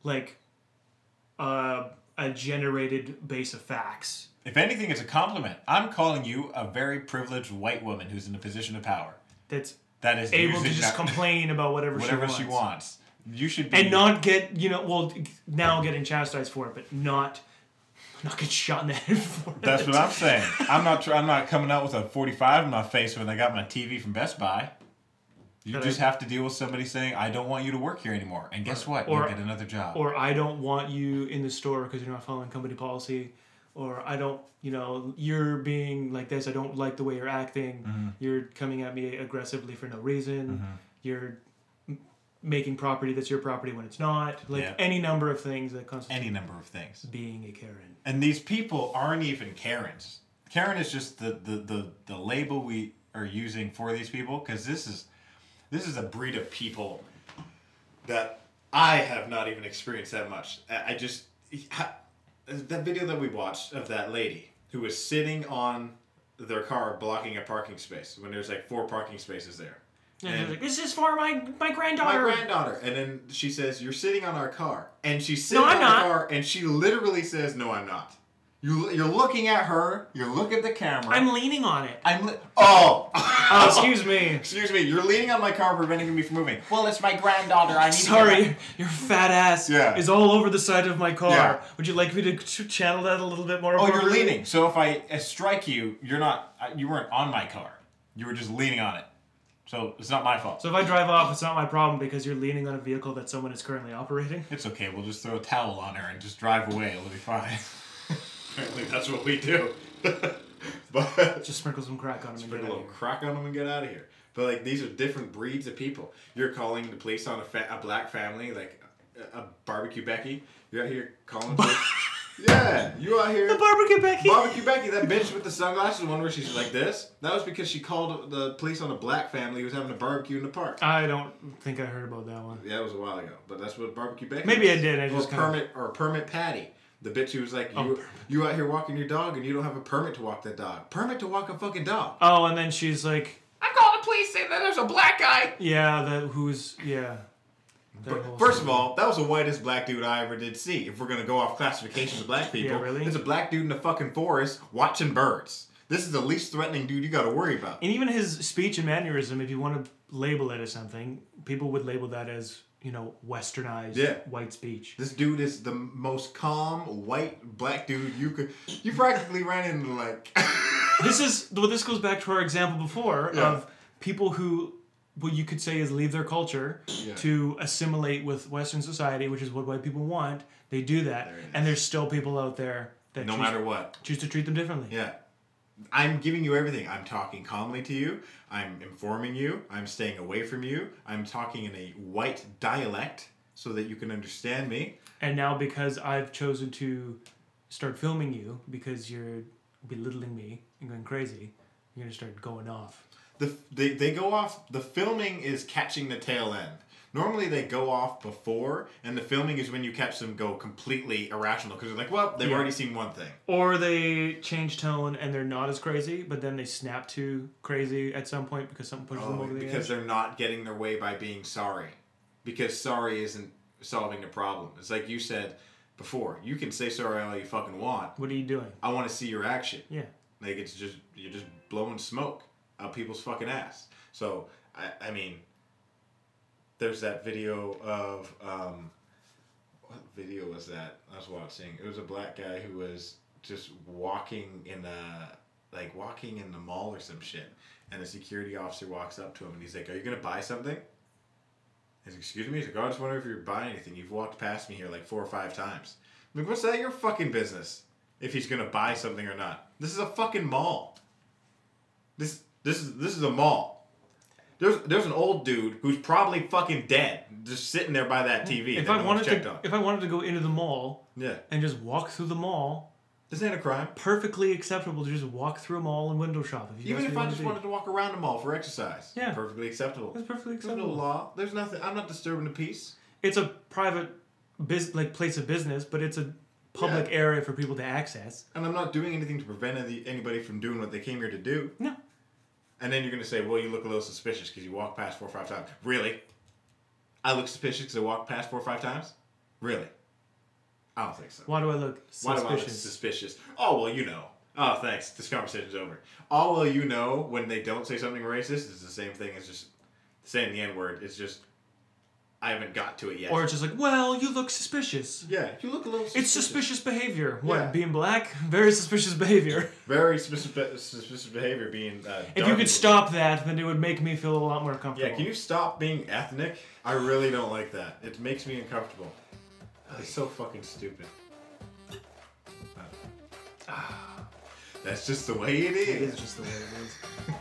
like, uh, a generated base of facts. If anything, it's a compliment. I'm calling you a very privileged white woman who's in a position of power. That's That is able to just complain about whatever, whatever she she wants. wants. You should be and not get you know well now getting chastised for it, but not not get shot in the head for it. That's what I'm saying. I'm not. I'm not coming out with a 45 in my face when I got my TV from Best Buy. You just I- have to deal with somebody saying, "I don't want you to work here anymore," and guess what? or- You'll get another job. Or I don't want you in the store because you're not following company policy. Or I don't, you know, you're being like this. I don't like the way you're acting. Mm-hmm. You're coming at me aggressively for no reason. You're making property that's your property when it's not. Like Yeah. any number of things that constitute Any number of things. being a Karen. And these people aren't even Karens. Karen is just the the the, the label we are using for these people because this is this is a breed of people that I have not even experienced that much. I just that video that we watched of that lady who was sitting on their car blocking a parking space when there's like four parking spaces there. And like, this is for my my granddaughter. my granddaughter. granddaughter. And then she says, You're sitting on our car. And she's sitting No, on not. the car and she literally says, No, I'm not. You, you're looking at her, you're looking at the camera. I'm leaning on it. I'm li- Oh! Oh, excuse me. Excuse me, you're leaning on my car, preventing me from moving. Well, it's my granddaughter. I need to Sorry, your fat ass Yeah. is all over the side of my car. Yeah. Would you like me to channel that a little bit more? Oh, you're leaning. So if I strike you, you're not. You weren't on my car. You were just leaning on it. So it's not my fault. So if I drive off, it's not my problem because you're leaning on a vehicle that someone is currently operating. It's okay. We'll just throw a towel on her and just drive away. It'll be fine. Apparently, that's what we do. but Just sprinkle some crack on them and get a out little of here. crack on them and get out of here. But like these are different breeds of people. You're calling the police on a, fa- a black family, like a, a barbecue Becky. You're out here calling. yeah, you out here. The barbecue Becky. Barbecue Becky, that bitch with the sunglasses, the one where she's like this. That was because she called the police on a black family who was having a barbecue in the park. I don't think I heard about that one. Yeah, it was a while ago, but that's what barbecue Becky. Maybe I did, I or just kinda- permit or permit Patty, the bitch who was like, oh, you Oh, you out here walking your dog and you don't have a permit to walk that dog. Permit to walk a fucking dog. Oh, and then she's like, I'm calling the police saying that there's a black guy. yeah, that who's yeah. That Fir- whole First of all, that was the whitest black dude I ever did see. If we're gonna go off classifications of black people, Yeah, really? There's a black dude in the fucking forest watching birds. This is the least threatening dude you got to worry about. and even his speech and mannerism, if you want to label it as something, people would label that as you know westernized Yeah. white speech. This dude is the most calm white black dude you could. You practically ran into like. this is well this goes back to our example before Yeah. of people who what you could say is leave their culture Yeah. to assimilate with western society which is what white people want they do that There and there's still people out there that no choose, matter what. choose to treat them differently Yeah. I'm giving you everything. I'm talking calmly to you. I'm informing you. I'm staying away from you. I'm talking in a white dialect so that you can understand me. and now because i've chosen to start filming you because you're belittling me and going crazy you're gonna start going off The they, they go off. The filming is catching the tail end. Normally they go off before, and the filming is when you catch them go completely irrational because they're like, well, they've Yeah. already seen one thing. or they change tone and they're not as crazy but then they snap to crazy at some point because something pushes them Oh, over the because edge they're not getting their way by being sorry. Because sorry isn't solving the problem. It's like you said before. You can say sorry all you fucking want. what are you doing I want to see your action. yeah Like it's just you're just blowing smoke out people's fucking ass. So I, I mean, there's that video of um, what video was that I was watching? It was a black guy who was just walking in a like walking in the mall or some shit, and a security officer walks up to him and he's like, "Are you gonna buy something?" He's like, "Excuse me." He's like, "Oh, "I just wonder if you're buying anything. You've walked past me here like four or five times." I'm like, "What's that your fucking business? If he's gonna buy something or not? This is a fucking mall. This this is this is a mall." There's there's an old dude who's probably fucking dead, just sitting there by that TV. If that I no wanted to, on. if I wanted to go into the mall yeah, and just walk through the mall, isn't a crime? perfectly acceptable to just walk through a mall and window shop. If Even if I just wanted to walk around the mall for exercise, Yeah. perfectly acceptable. It's perfectly There's no acceptable. law. There's nothing. I'm not disturbing the peace. It's a private, bus- like place of business, but it's a public Yeah. area for people to access. And I'm not doing anything to prevent any, anybody from doing what they came here to do. No. And then you're going to say, well, you look a little suspicious because you walked past four or five times. Really? I look suspicious because I walked past four or five times? Really? I don't think so. Why do I look suspicious? Why do I look suspicious? Oh, well, you know. Oh, thanks. This conversation's over. All well, you know when they don't say something racist is the same thing as just saying the N word. It's just, I haven't got to it yet. Or it's just like, well, you look suspicious. yeah, you look a little suspicious. It's suspicious behavior. What? Yeah. Being black? Very suspicious behavior. Very suspicious, suspicious behavior being. Uh, if you could stop that, then it would make me feel a lot more comfortable. Yeah, can you stop being ethnic? I really don't like that. It makes me uncomfortable. It's so fucking stupid. Ah, That's just the way it It is. is just the way it is.